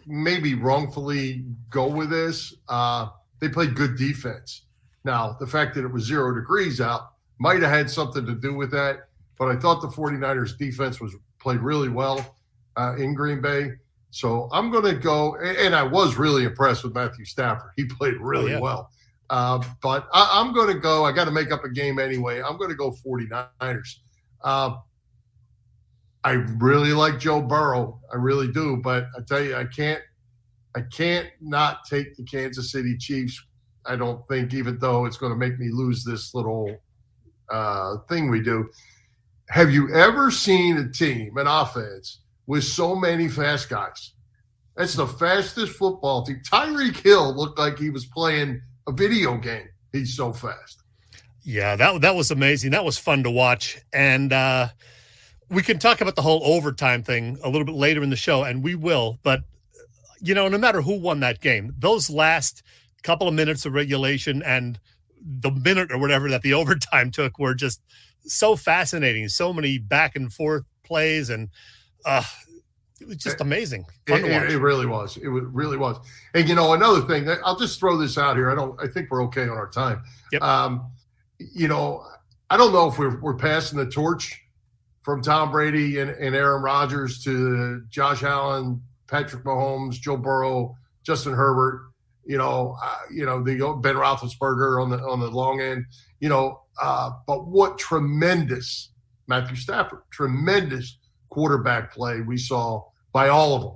maybe wrongfully go with this. Uh, they played good defense. Now, the fact that it was zero degrees out might have had something to do with that, but I thought the 49ers defense was played really well uh, in Green Bay. So I'm going to go, and I was really impressed with Matthew Stafford. He played really oh, yeah. well. Uh, but I, am going to go. I got to make up a game anyway. I'm going to go 49ers. Uh, I really like Joe Burrow. I really do. But I tell you, I can't. I can't not take the Kansas City Chiefs. I don't think, even though it's going to make me lose this little uh, thing we do. Have you ever seen a team, an offense, with so many fast guys? That's the fastest football team. Tyreek Hill looked like he was playing a video game. He's so fast. Yeah, that that was amazing. That was fun to watch, and uh, we can talk about the whole overtime thing a little bit later in the show, and we will. But you know, no matter who won that game, those last couple of minutes of regulation and the minute or whatever that the overtime took were just so fascinating. So many back and forth plays, and uh, it was just amazing. It, it, it, really was. It really was. And you know, another thing, I'll just throw this out here. I don't. I think we're okay on our time. Yep. Um, you know, I don't know if we're we're passing the torch from Tom Brady and, and Aaron Rodgers to Josh Allen, Patrick Mahomes, Joe Burrow, Justin Herbert. You know, uh, you know the Ben Roethlisberger on the on the long end. You know, uh, but what tremendous Matthew Stafford, tremendous quarterback play we saw by all of them.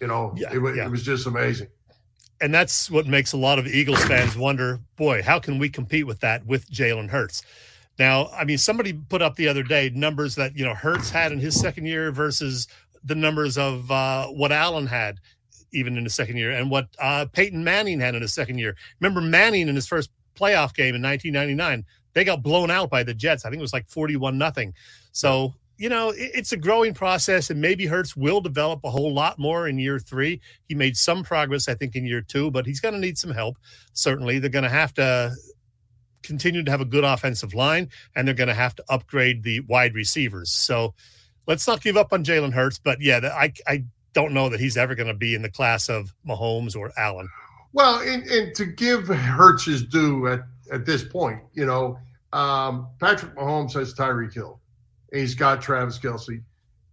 You know, yeah, it, yeah. it was just amazing. And that's what makes a lot of Eagles fans wonder, boy, how can we compete with that with Jalen Hurts? Now, I mean, somebody put up the other day numbers that you know Hurts had in his second year versus the numbers of uh, what Allen had even in his second year and what uh, Peyton Manning had in his second year. Remember Manning in his first playoff game in 1999, they got blown out by the Jets. I think it was like 41 nothing. So you know, it's a growing process, and maybe Hurts will develop a whole lot more in year three. He made some progress, I think, in year two, but he's going to need some help. Certainly, they're going to have to continue to have a good offensive line, and they're going to have to upgrade the wide receivers. So let's not give up on Jalen Hurts, but yeah, I I don't know that he's ever going to be in the class of Mahomes or Allen. Well, and, and to give Hurts his due at at this point, you know, um, Patrick Mahomes has Tyreek Hill he's got Travis Kelce.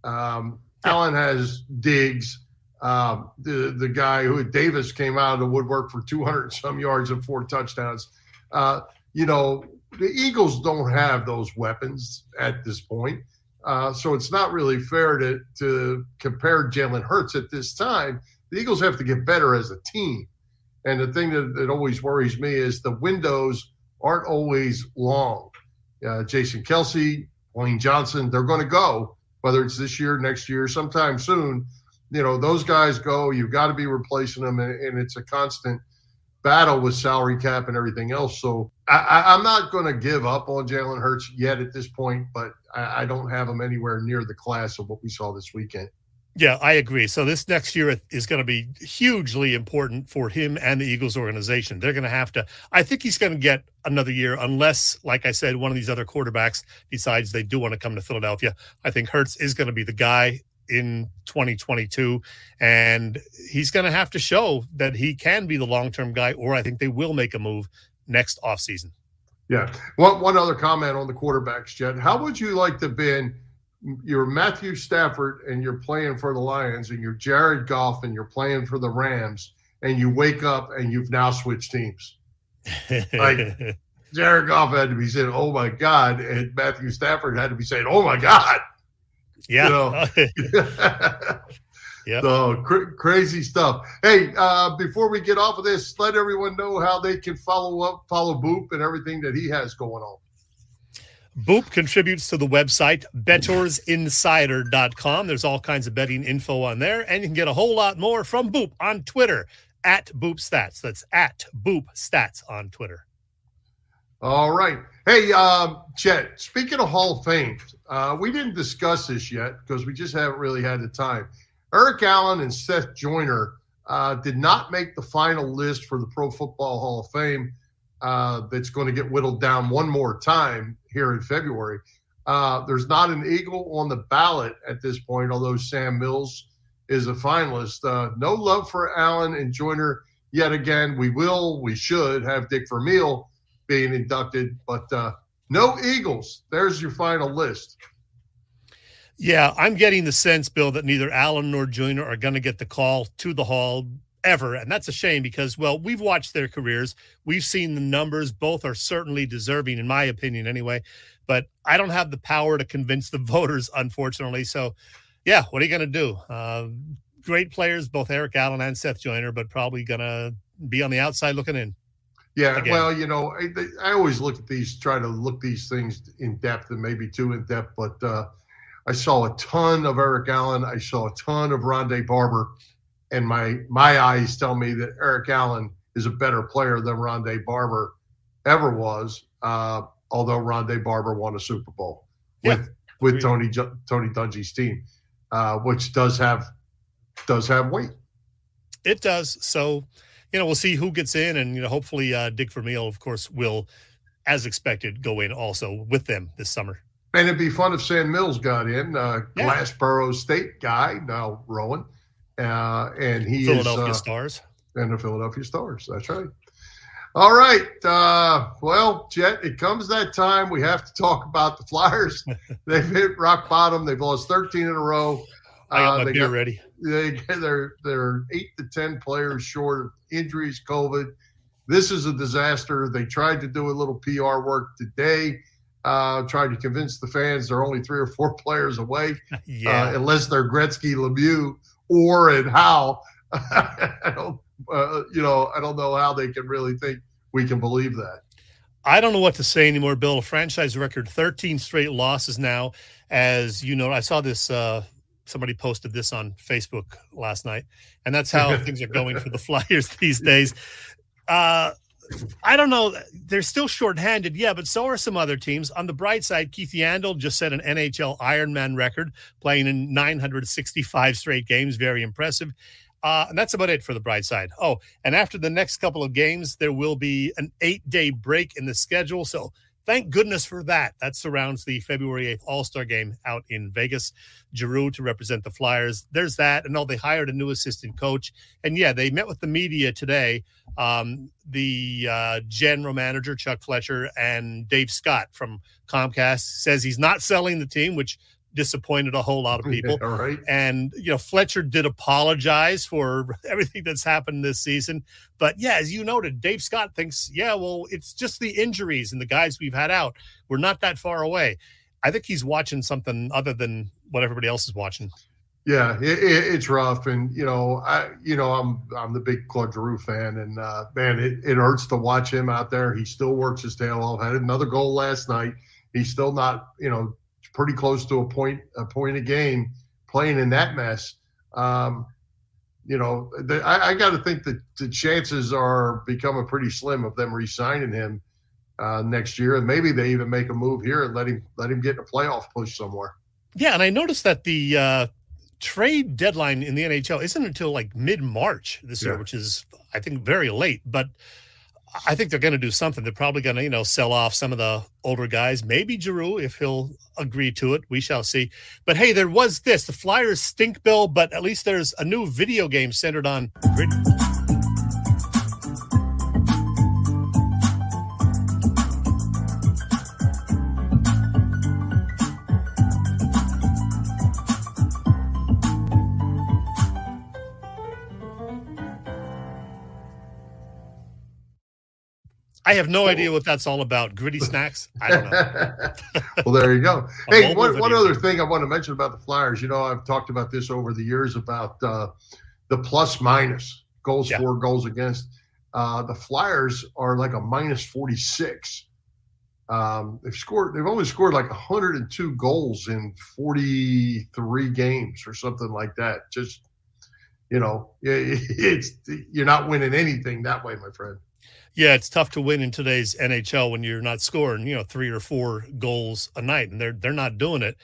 Um, Allen has Diggs. Um, the the guy who Davis came out of the woodwork for 200 some yards and four touchdowns. Uh, you know, the Eagles don't have those weapons at this point. Uh, so it's not really fair to to compare Jalen Hurts at this time. The Eagles have to get better as a team. And the thing that, that always worries me is the windows aren't always long. Uh, Jason Kelce, Lane Johnson, they're going to go, whether it's this year, next year, sometime soon. You know, those guys go. You've got to be replacing them, and, and it's a constant battle with salary cap and everything else. So I, am not going to give up on Jalen Hurts yet at this point, but I, I don't have him anywhere near the class of what we saw this weekend. Yeah, I agree. So this next year is going to be hugely important for him and the Eagles organization. They're going to have to. I think he's going to get another year, unless, like I said, one of these other quarterbacks decides they do want to come to Philadelphia. I think Hurts is going to be the guy in 2022, and he's going to have to show that he can be the long-term guy, or I think they will make a move next offseason. Yeah. One one other comment on the quarterbacks, Jed. How would you like to have been? you're Matthew Stafford and you're playing for the Lions, and you're Jared Goff and you're playing for the Rams, and you wake up and you've now switched teams. like Jared Goff had to be saying, "Oh my God," and Matthew Stafford had to be saying, "Oh my God." Yeah. You know? yeah. So cr- crazy stuff. Hey, uh, before we get off of this, let everyone know how they can follow up, follow Boop, and everything that he has going on. Boop contributes to the website bettorsinsider.com. There's all kinds of betting info on there, and you can get a whole lot more from Boop on Twitter at Boop Stats. That's at Boop Stats on Twitter. All right. Hey, um, Chet, speaking of Hall of Fame, uh, we didn't discuss this yet because we just haven't really had the time. Eric Allen and Seth Joyner uh, did not make the final list for the Pro Football Hall of Fame uh, that's going to get whittled down one more time here in February. Uh, there's not an Eagle on the ballot at this point, although Sam Mills is a finalist. Uh, no love for Allen and Joyner yet again. We will, we should have Dick Vermeil being inducted, but uh, no Eagles. There's your final list. Yeah, I'm getting the sense, Bill, that neither Allen nor Joyner are going to get the call to the Hall ever. And that's a shame because, well, we've watched their careers. We've seen the numbers. Both are certainly deserving, in my opinion, anyway. But I don't have the power to convince the voters, unfortunately. So, yeah, what are you going to do? Uh, great players, both Eric Allen and Seth Joyner, but probably going to be on the outside looking in. Yeah, again. well, you know, I, I, always look at these, try to look these things in depth and maybe too in depth, but uh, I saw a ton of Eric Allen. I saw a ton of Rondé Barber and my my eyes tell me that Eric Allen is a better player than Rondé Barber ever was. Uh, although Rondé Barber won a Super Bowl yeah. with with Tony Tony Dungy's team, uh, which does have does have weight. It does. So, you know, we'll see who gets in, and you know, hopefully, uh, Dick Vermeil, of course, will, as expected, go in also with them this summer. And it'd be fun if Sam Mills got in, uh, yeah. Glassboro State guy now Rowan. Uh, and he Philadelphia is, uh, Stars. And the Philadelphia Stars. That's right. All right. Uh, well, Jet, it comes that time. We have to talk about the Flyers. They've hit rock bottom. They've lost 13 in a row. I got uh, my beer got, ready. They, they're, they're eight to 10 players short of injuries, COVID. This is a disaster. They tried to do a little PR work today, uh, trying to convince the fans they're only three Orr four players away, yeah. uh, unless they're Gretzky, Lemieux, or and Howe. I don't, uh, you know, I don't know how they can really think we can believe that. I don't know what to say anymore, Bill. A franchise record, 13 straight losses now. As you know, I saw this, uh, somebody posted this on Facebook last night, and that's how things are going for the Flyers these days. Uh, I don't know. They're still shorthanded, yeah, but so are some other teams. On the bright side, Keith Yandle just set an NHL Ironman record, playing in 965 straight games. Very impressive. Uh, and that's about it for the bright side. Oh, and after the next couple of games, there will be an eight day break in the schedule. So Thank goodness for that. That surrounds the February 8th All Star game out in Vegas. Giroux to represent the Flyers. There's that. And no, they hired a new assistant coach. And yeah, they met with the media today. Um, the uh, general manager, Chuck Fletcher, and Dave Scott from Comcast says he's not selling the team, which disappointed a whole lot of people. Yeah, right. And you know, Fletcher did apologize for everything that's happened this season. But yeah, as you noted, Dave Scott thinks, yeah, well, it's just the injuries and the guys we've had out. We're not that far away. I think he's watching something other than what everybody else is watching. Yeah, it, it, it's rough, and you know, I you know, I'm I'm the big Claude Giroux fan, and uh, man, it, it hurts to watch him out there. He still works his tail off. Had another goal last night. He's still not, you know, pretty close to a point a point a game playing in that mess. Um, you know, the, I, I got to think that the chances are becoming pretty slim of them re-signing him uh, next year, and maybe they even make a move here and let him let him get a playoff push somewhere. Yeah, and I noticed that the uh, trade deadline in the NHL isn't until like mid March this year, which is I think very late. But I think they're going to do something. They're probably going to you know sell off some of the older guys. Maybe Giroux if he'll agree to it. We shall see. But hey, there was this. The Flyers stink, Bill. But at least there's a new video game centered on. I have no idea what that's all about. Gritty snacks? I don't know. well, there you go. hey, one, one other thing I want to mention about the Flyers. You know, I've talked about this over the years about uh, the plus minus goals yeah. for, goals against. Uh, the Flyers are like a minus 46. Um, they've scored, they've only scored like 102 goals in 43 games or something like that. Just, you know, it's, you're not winning anything that way, my friend. Yeah, it's tough to win in today's NHL when you're not scoring, you know, three or four goals a night, and they're they're not doing it.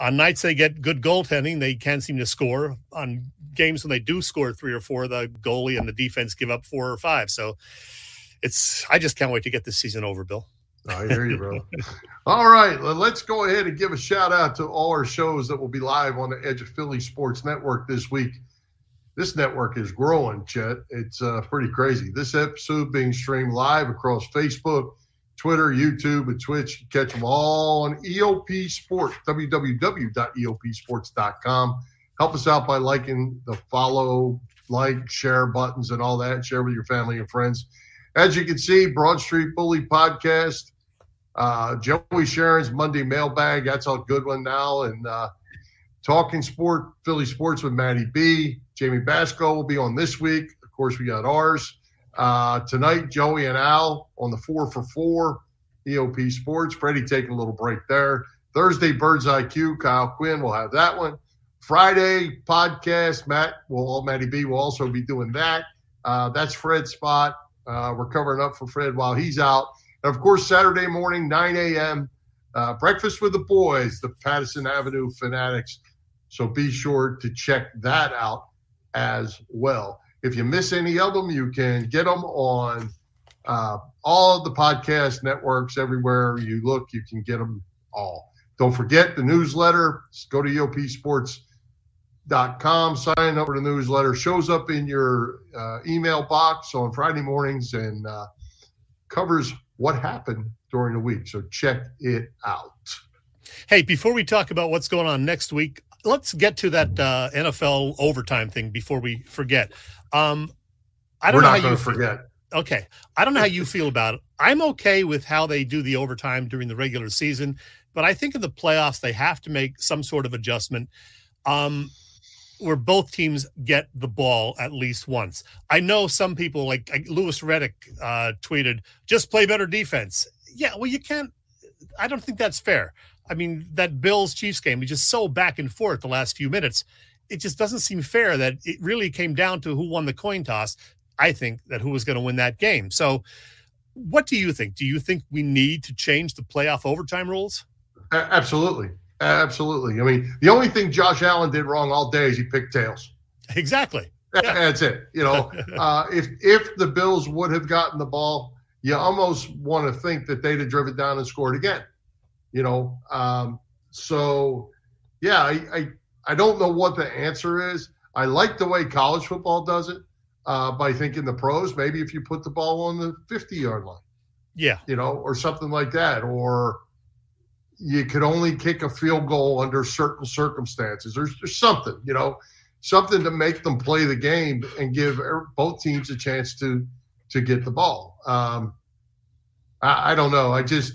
On nights they get good goaltending, they can't seem to score. On games when they do score three or four, the goalie and the defense give up four or five. So it's I just can't wait to get this season over, Bill. I hear you, bro. all right, well, let's go ahead and give a shout out to all our shows that will be live on the Edge of Philly Sports Network this week this network is growing, Chet. It's uh, pretty crazy. This episode being streamed live across Facebook, Twitter, YouTube, and Twitch. You catch them all on EOP Sports, www.eopsports.com. Help us out by liking the follow, like, share buttons and all that. Share with your family and friends. As you can see, Broad Street Bully podcast, uh, Joey Sharon's Monday mailbag. That's a good one now. And uh, Talking Sport, Philly Sports with Maddie B. Jamie Basco will be on this week. Of course, we got ours. Uh, tonight, Joey and Al on the four for four, EOP Sports. Freddie taking a little break there. Thursday, Birds IQ, Kyle Quinn will have that one. Friday podcast, Matt will, Matty B will also be doing that. Uh, that's Fred's spot. Uh, we're covering up for Fred while he's out. And of course, Saturday morning, 9 a.m., uh, breakfast with the boys, the Patterson Avenue Fanatics. So be sure to check that out as well. If you miss any of them, you can get them on uh, all the podcast networks. Everywhere you look, you can get them all. Don't forget the newsletter. Go to eopsports.com, sign up for the newsletter. Shows up in your uh, email box on Friday mornings and uh, covers what happened during the week. So check it out. Hey, before we talk about what's going on next week, let's get to that uh, NFL overtime thing before we forget. Um, I don't We're know how you forget. Okay, I don't know how you feel about it. I'm okay with how they do the overtime during the regular season, but I think in the playoffs they have to make some sort of adjustment. Um, where both teams get the ball at least once. I know some people like, like Louis Riddick uh, tweeted, "Just play better defense." Yeah, well, you can't. I don't think that's fair. I mean, that Bills Chiefs game was just so back and forth the last few minutes. It just doesn't seem fair that it really came down to who won the coin toss. I think that who was going to win that game. So, what do you think? Do you think we need to change the playoff overtime rules? Absolutely. Absolutely. I mean, the only thing Josh Allen did wrong all day is he picked tails. Exactly. Yeah. That's it. You know, uh, if if the Bills would have gotten the ball, you almost want to think that they'd have driven down and scored again you know. Um, so, yeah, I, I, I don't know what the answer is. I like the way college football does it uh, by thinking the pros. Maybe if you put the ball on the 50 yard line, yeah, you know, or something like that, or you could only kick a field goal under certain circumstances. There's, there's something, you know, something to make them play the game and give both teams a chance to to get the ball. Um, I, I don't know. I just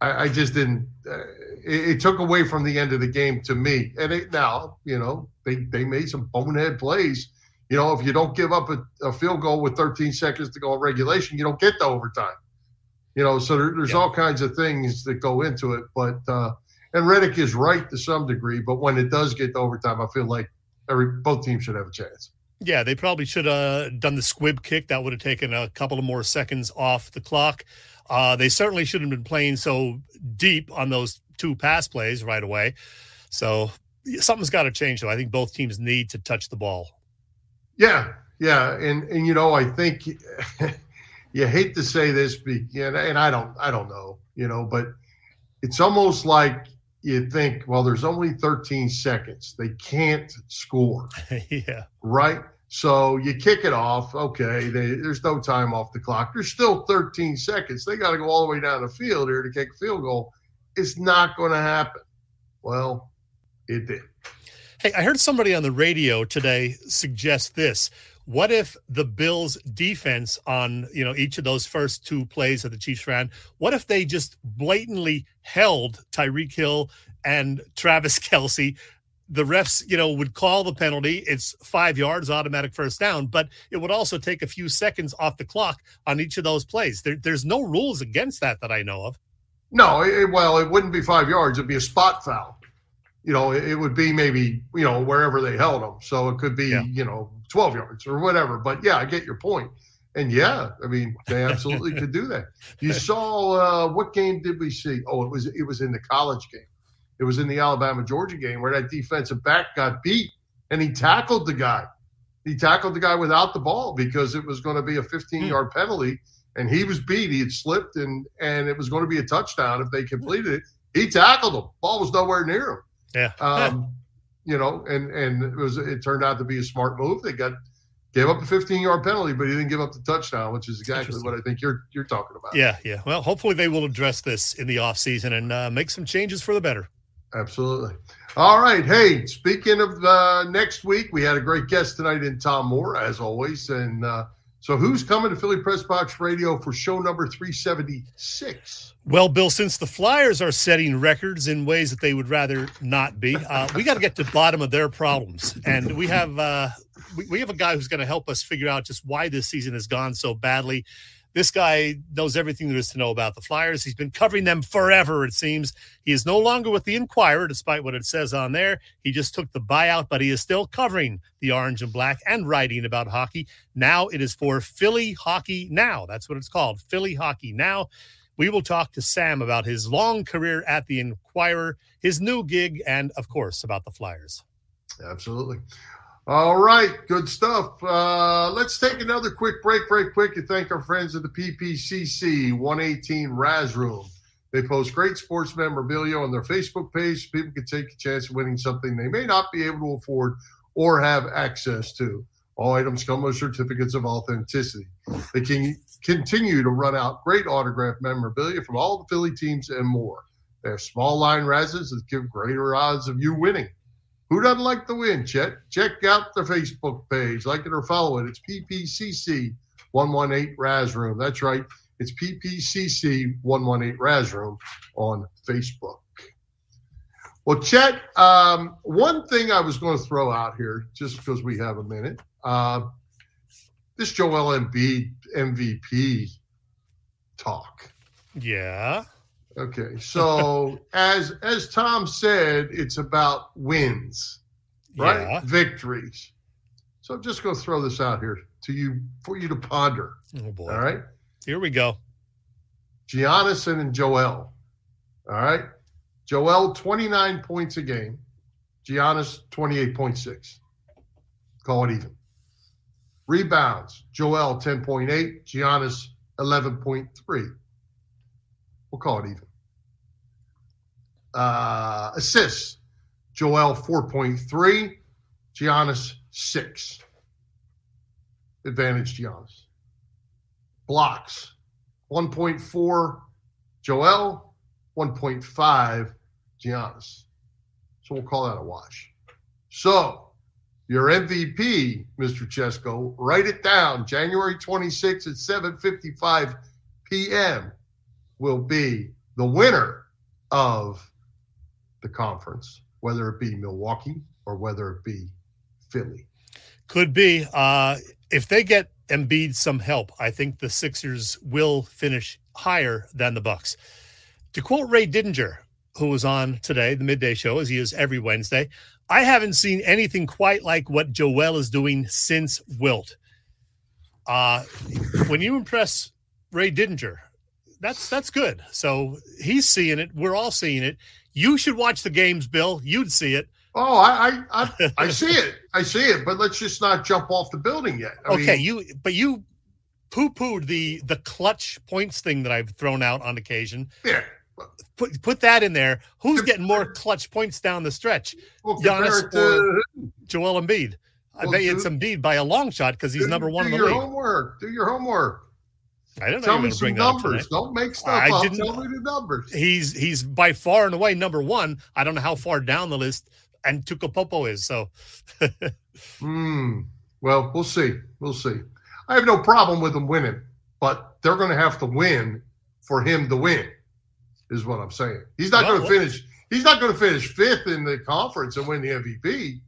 I, I just didn't. Uh, it, it, took away from the end of the game to me. And it, now, you know, they they made some bonehead plays. You know, if you don't give up a, a field goal with 13 seconds to go in regulation, you don't get to overtime. You know, so there, there's yeah. all kinds of things that go into it. But uh, and Riddick is right to some degree, but when it does get to overtime, I feel like every both teams should have a chance. Yeah, they probably should have done the squib kick. That would have taken a couple of more seconds off the clock. Uh, they certainly shouldn't have been playing so deep on those two pass plays right away. So something's got to change, though. I think both teams need to touch the ball. Yeah, yeah, and and you know, I think you hate to say this, and, and I don't, I don't know, you know, but it's almost like you think, well, there's only 13 seconds. They can't score. yeah. Right. So you kick it off. Okay. They, there's no time off the clock. There's still 13 seconds. They got to go all the way down the field here to kick a field goal. It's not going to happen. Well, it did. Hey, I heard somebody on the radio today suggest this. What if the Bills defense on, you know, each of those first two plays that the Chiefs ran, what if they just blatantly held Tyreek Hill and Travis Kelce? The refs, you know, would call the penalty. It's five yards, automatic first down, but it would also take a few seconds off the clock on each of those plays. There, there's no rules against that that I know of. No, it, well, it wouldn't be five yards. It'd be a spot foul. You know, it, it would be maybe, you know, wherever they held them. So it could be, yeah. you know, 12 yards or whatever. But yeah, I get your point. And yeah, I mean, they absolutely could do that. You saw uh, what game did we see? Oh, it was it was in the college game. It was in the Alabama Georgia game where that defensive back got beat and he tackled the guy. He tackled the guy without the ball because it was going to be a 15 hmm. yard penalty and he was beat. He had slipped and and it was going to be a touchdown if they completed it. He tackled him. Ball was nowhere near him. Yeah. Um, you know, and and it was it turned out to be a smart move. They got gave up a 15 yard penalty, but he didn't give up the touchdown, which is exactly what I think you're you're talking about. Yeah, yeah. Well, hopefully they will address this in the offseason and uh, make some changes for the better. Absolutely. All right. Hey, speaking of uh, next week, we had a great guest tonight in Tom Moore, as always, and. Uh, so, who's coming to Philly Press Box Radio for show number 376? Well, Bill, since the Flyers are setting records in ways that they would rather not be, uh, we got to get to the bottom of their problems. And we have uh, we, we have a guy who's going to help us figure out just why this season has gone so badly. This guy knows everything there is to know about the Flyers. He's been covering them forever, it seems. He is no longer with the Inquirer, despite what it says on there. He just took the buyout, but he is still covering the orange and black and writing about hockey. Now it is for Philly Hockey Now. That's what it's called, Philly Hockey Now. We will talk to Sam about his long career at the Inquirer, his new gig, and of course, about the Flyers. Absolutely. All right, good stuff. Uh, let's take another quick break, very quick, and thank our friends at the PPCC 118 Raz Room. They post great sports memorabilia on their Facebook page. So people can take a chance of winning something they may not be able to afford or have access to. All items come with certificates of authenticity. They can continue to run out great autograph memorabilia from all the Philly teams and more. They have small line razes that give greater odds of you winning. Who doesn't like the win, Chet? Check out the Facebook page. Like it or follow it. It's PPCC 118 Raz Room. That's right. It's PPCC 118 Raz Room on Facebook. Well, Chet, um, one thing I was going to throw out here, just because we have a minute, uh, this Joel Embiid MVP talk. Yeah. Okay, so as as Tom said, it's about wins, right? Yeah. Victories. So I'm just going to throw this out here to you for you to ponder. Oh boy! All right, here we go. Giannis and Joel. All right, Joel 29 points a game. Giannis 28.6. Call it even. Rebounds. Joel 10.8. Giannis 11.3. We'll call it even uh, assists. Joel 4.3, Giannis 6. Advantage Giannis. Blocks 1.4, Joel 1.5, Giannis. So we'll call that a wash. So your MVP, Mr. Chesko, write it down. January 26th at 7:55 p.m. will be the winner of the conference, whether it be Milwaukee or whether it be Philly. Could be. Uh, if they get Embiid some help, I think the Sixers will finish higher than the Bucks. To quote Ray Didinger, who was on today, the midday show, as he is every Wednesday, I haven't seen anything quite like what Joel is doing since Wilt. Uh, when you impress Ray Didinger, that's that's good. So he's seeing it. We're all seeing it. You should watch the games, Bill. You'd see it. Oh, I I, I, I see it. I see it. But let's just not jump off the building yet. I okay, mean, you but you poo pooed the the clutch points thing that I've thrown out on occasion. Yeah. Put put that in there. Who's getting more clutch points down the stretch? Well, Giannis to, or Joel Embiid? I well, bet you it's Embiid by a long shot because he's do, number one in the your league. Homework. Do your homework. I don't know. Tell me some numbers. Don't make stuff I up. Didn't, Tell me the numbers. He's he's by far and away number one. I don't know how far down the list and Popo is. So, Hmm. well, we'll see. We'll see. I have no problem with them winning, but they're going to have to win for him to win. Is what I'm saying. He's not well, going to finish. He's not going to finish fifth in the conference and win the MVP.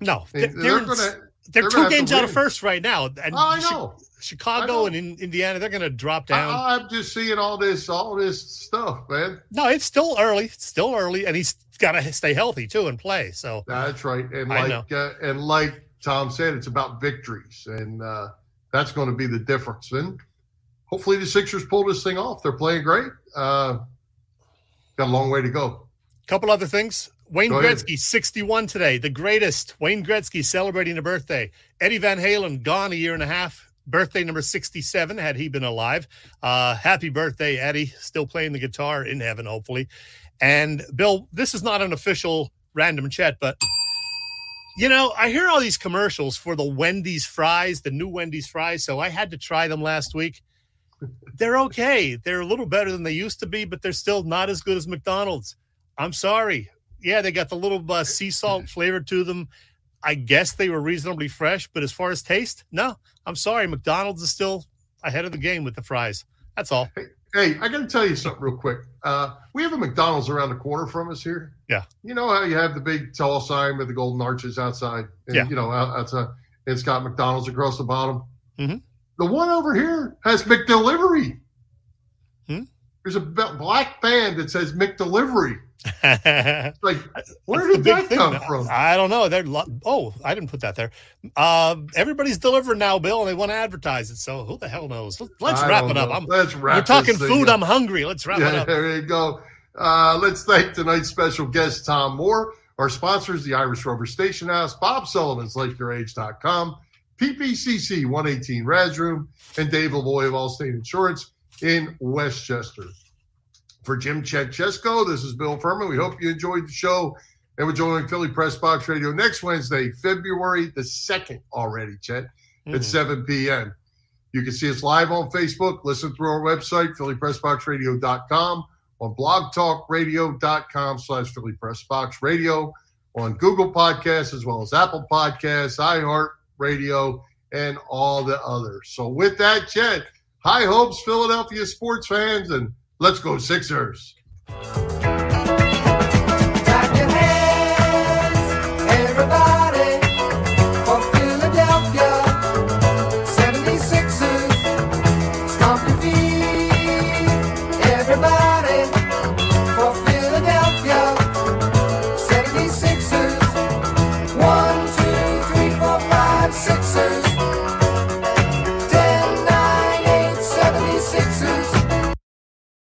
No, they're, they're to. They're, two games out of first right now, and oh, I know. Chicago and in Indiana, they're going to drop down. I, am just seeing all this, all this stuff, man. No, it's still early. It's still early, and he's got to stay healthy too and play. So that's right. And like uh, and like Tom said, it's about victories, and uh, that's going to be the difference. And hopefully, the Sixers pull this thing off. They're playing great. Uh, got a long way to go. Couple other things. Wayne Go Gretzky, ahead. 61 today, the greatest. Wayne Gretzky celebrating a birthday. Eddie Van Halen, gone a year and a half. Birthday number 67, had he been alive. Uh, happy birthday, Eddie. Still playing the guitar in heaven, hopefully. And Bill, this is not an official random chat, but you know, I hear all these commercials for the Wendy's fries, the new Wendy's fries. So I had to try them last week. They're okay. They're a little better than they used to be, but they're still not as good as McDonald's. I'm sorry. Yeah, they got the little uh, sea salt flavor to them. I guess they were reasonably fresh, but as far as taste, no. I'm sorry. McDonald's is still ahead of the game with the fries. That's all. Hey, hey I got to tell you something real quick. Uh, we have a McDonald's around the corner from us here. Yeah. You know how you have the big tall sign with the golden arches outside? And, yeah. You know, outside. It's got McDonald's across the bottom. Mm-hmm. The one over here has McDelivery. Hmm? There's a black band that says McDelivery. like, where did that come from? I don't know. They're oh, I didn't put that there. Uh, everybody's delivering now, Bill, and they want to advertise it. So who the hell knows? Let's wrap it up. I'm, let's wrap. We're talking food. I'm hungry. Let's wrap yeah, it up. There you go. Uh, let's thank tonight's special guest, Tom Moore. Our sponsors, the Irish Rover Station House, Bob Sullivan's LakeYourAge.com, PPCC 118 Raz Room, and Dave Lavoy of Allstate Insurance in West Chester. For Jim Chechesko, this is Bill Furman. We hope you enjoyed the show. And we're joining Philly Press Box Radio next Wednesday, February the 2nd already, Chet, mm-hmm. at 7 p.m. You can see us live on Facebook, listen through our website, phillypressboxradio.com, on blogtalkradio.com slash Philly Press Box Radio, on Google Podcasts, as well as Apple Podcasts, iHeart Radio, and all the others. So with that, Chet, high hopes, Philadelphia sports fans, and Let's go, Sixers.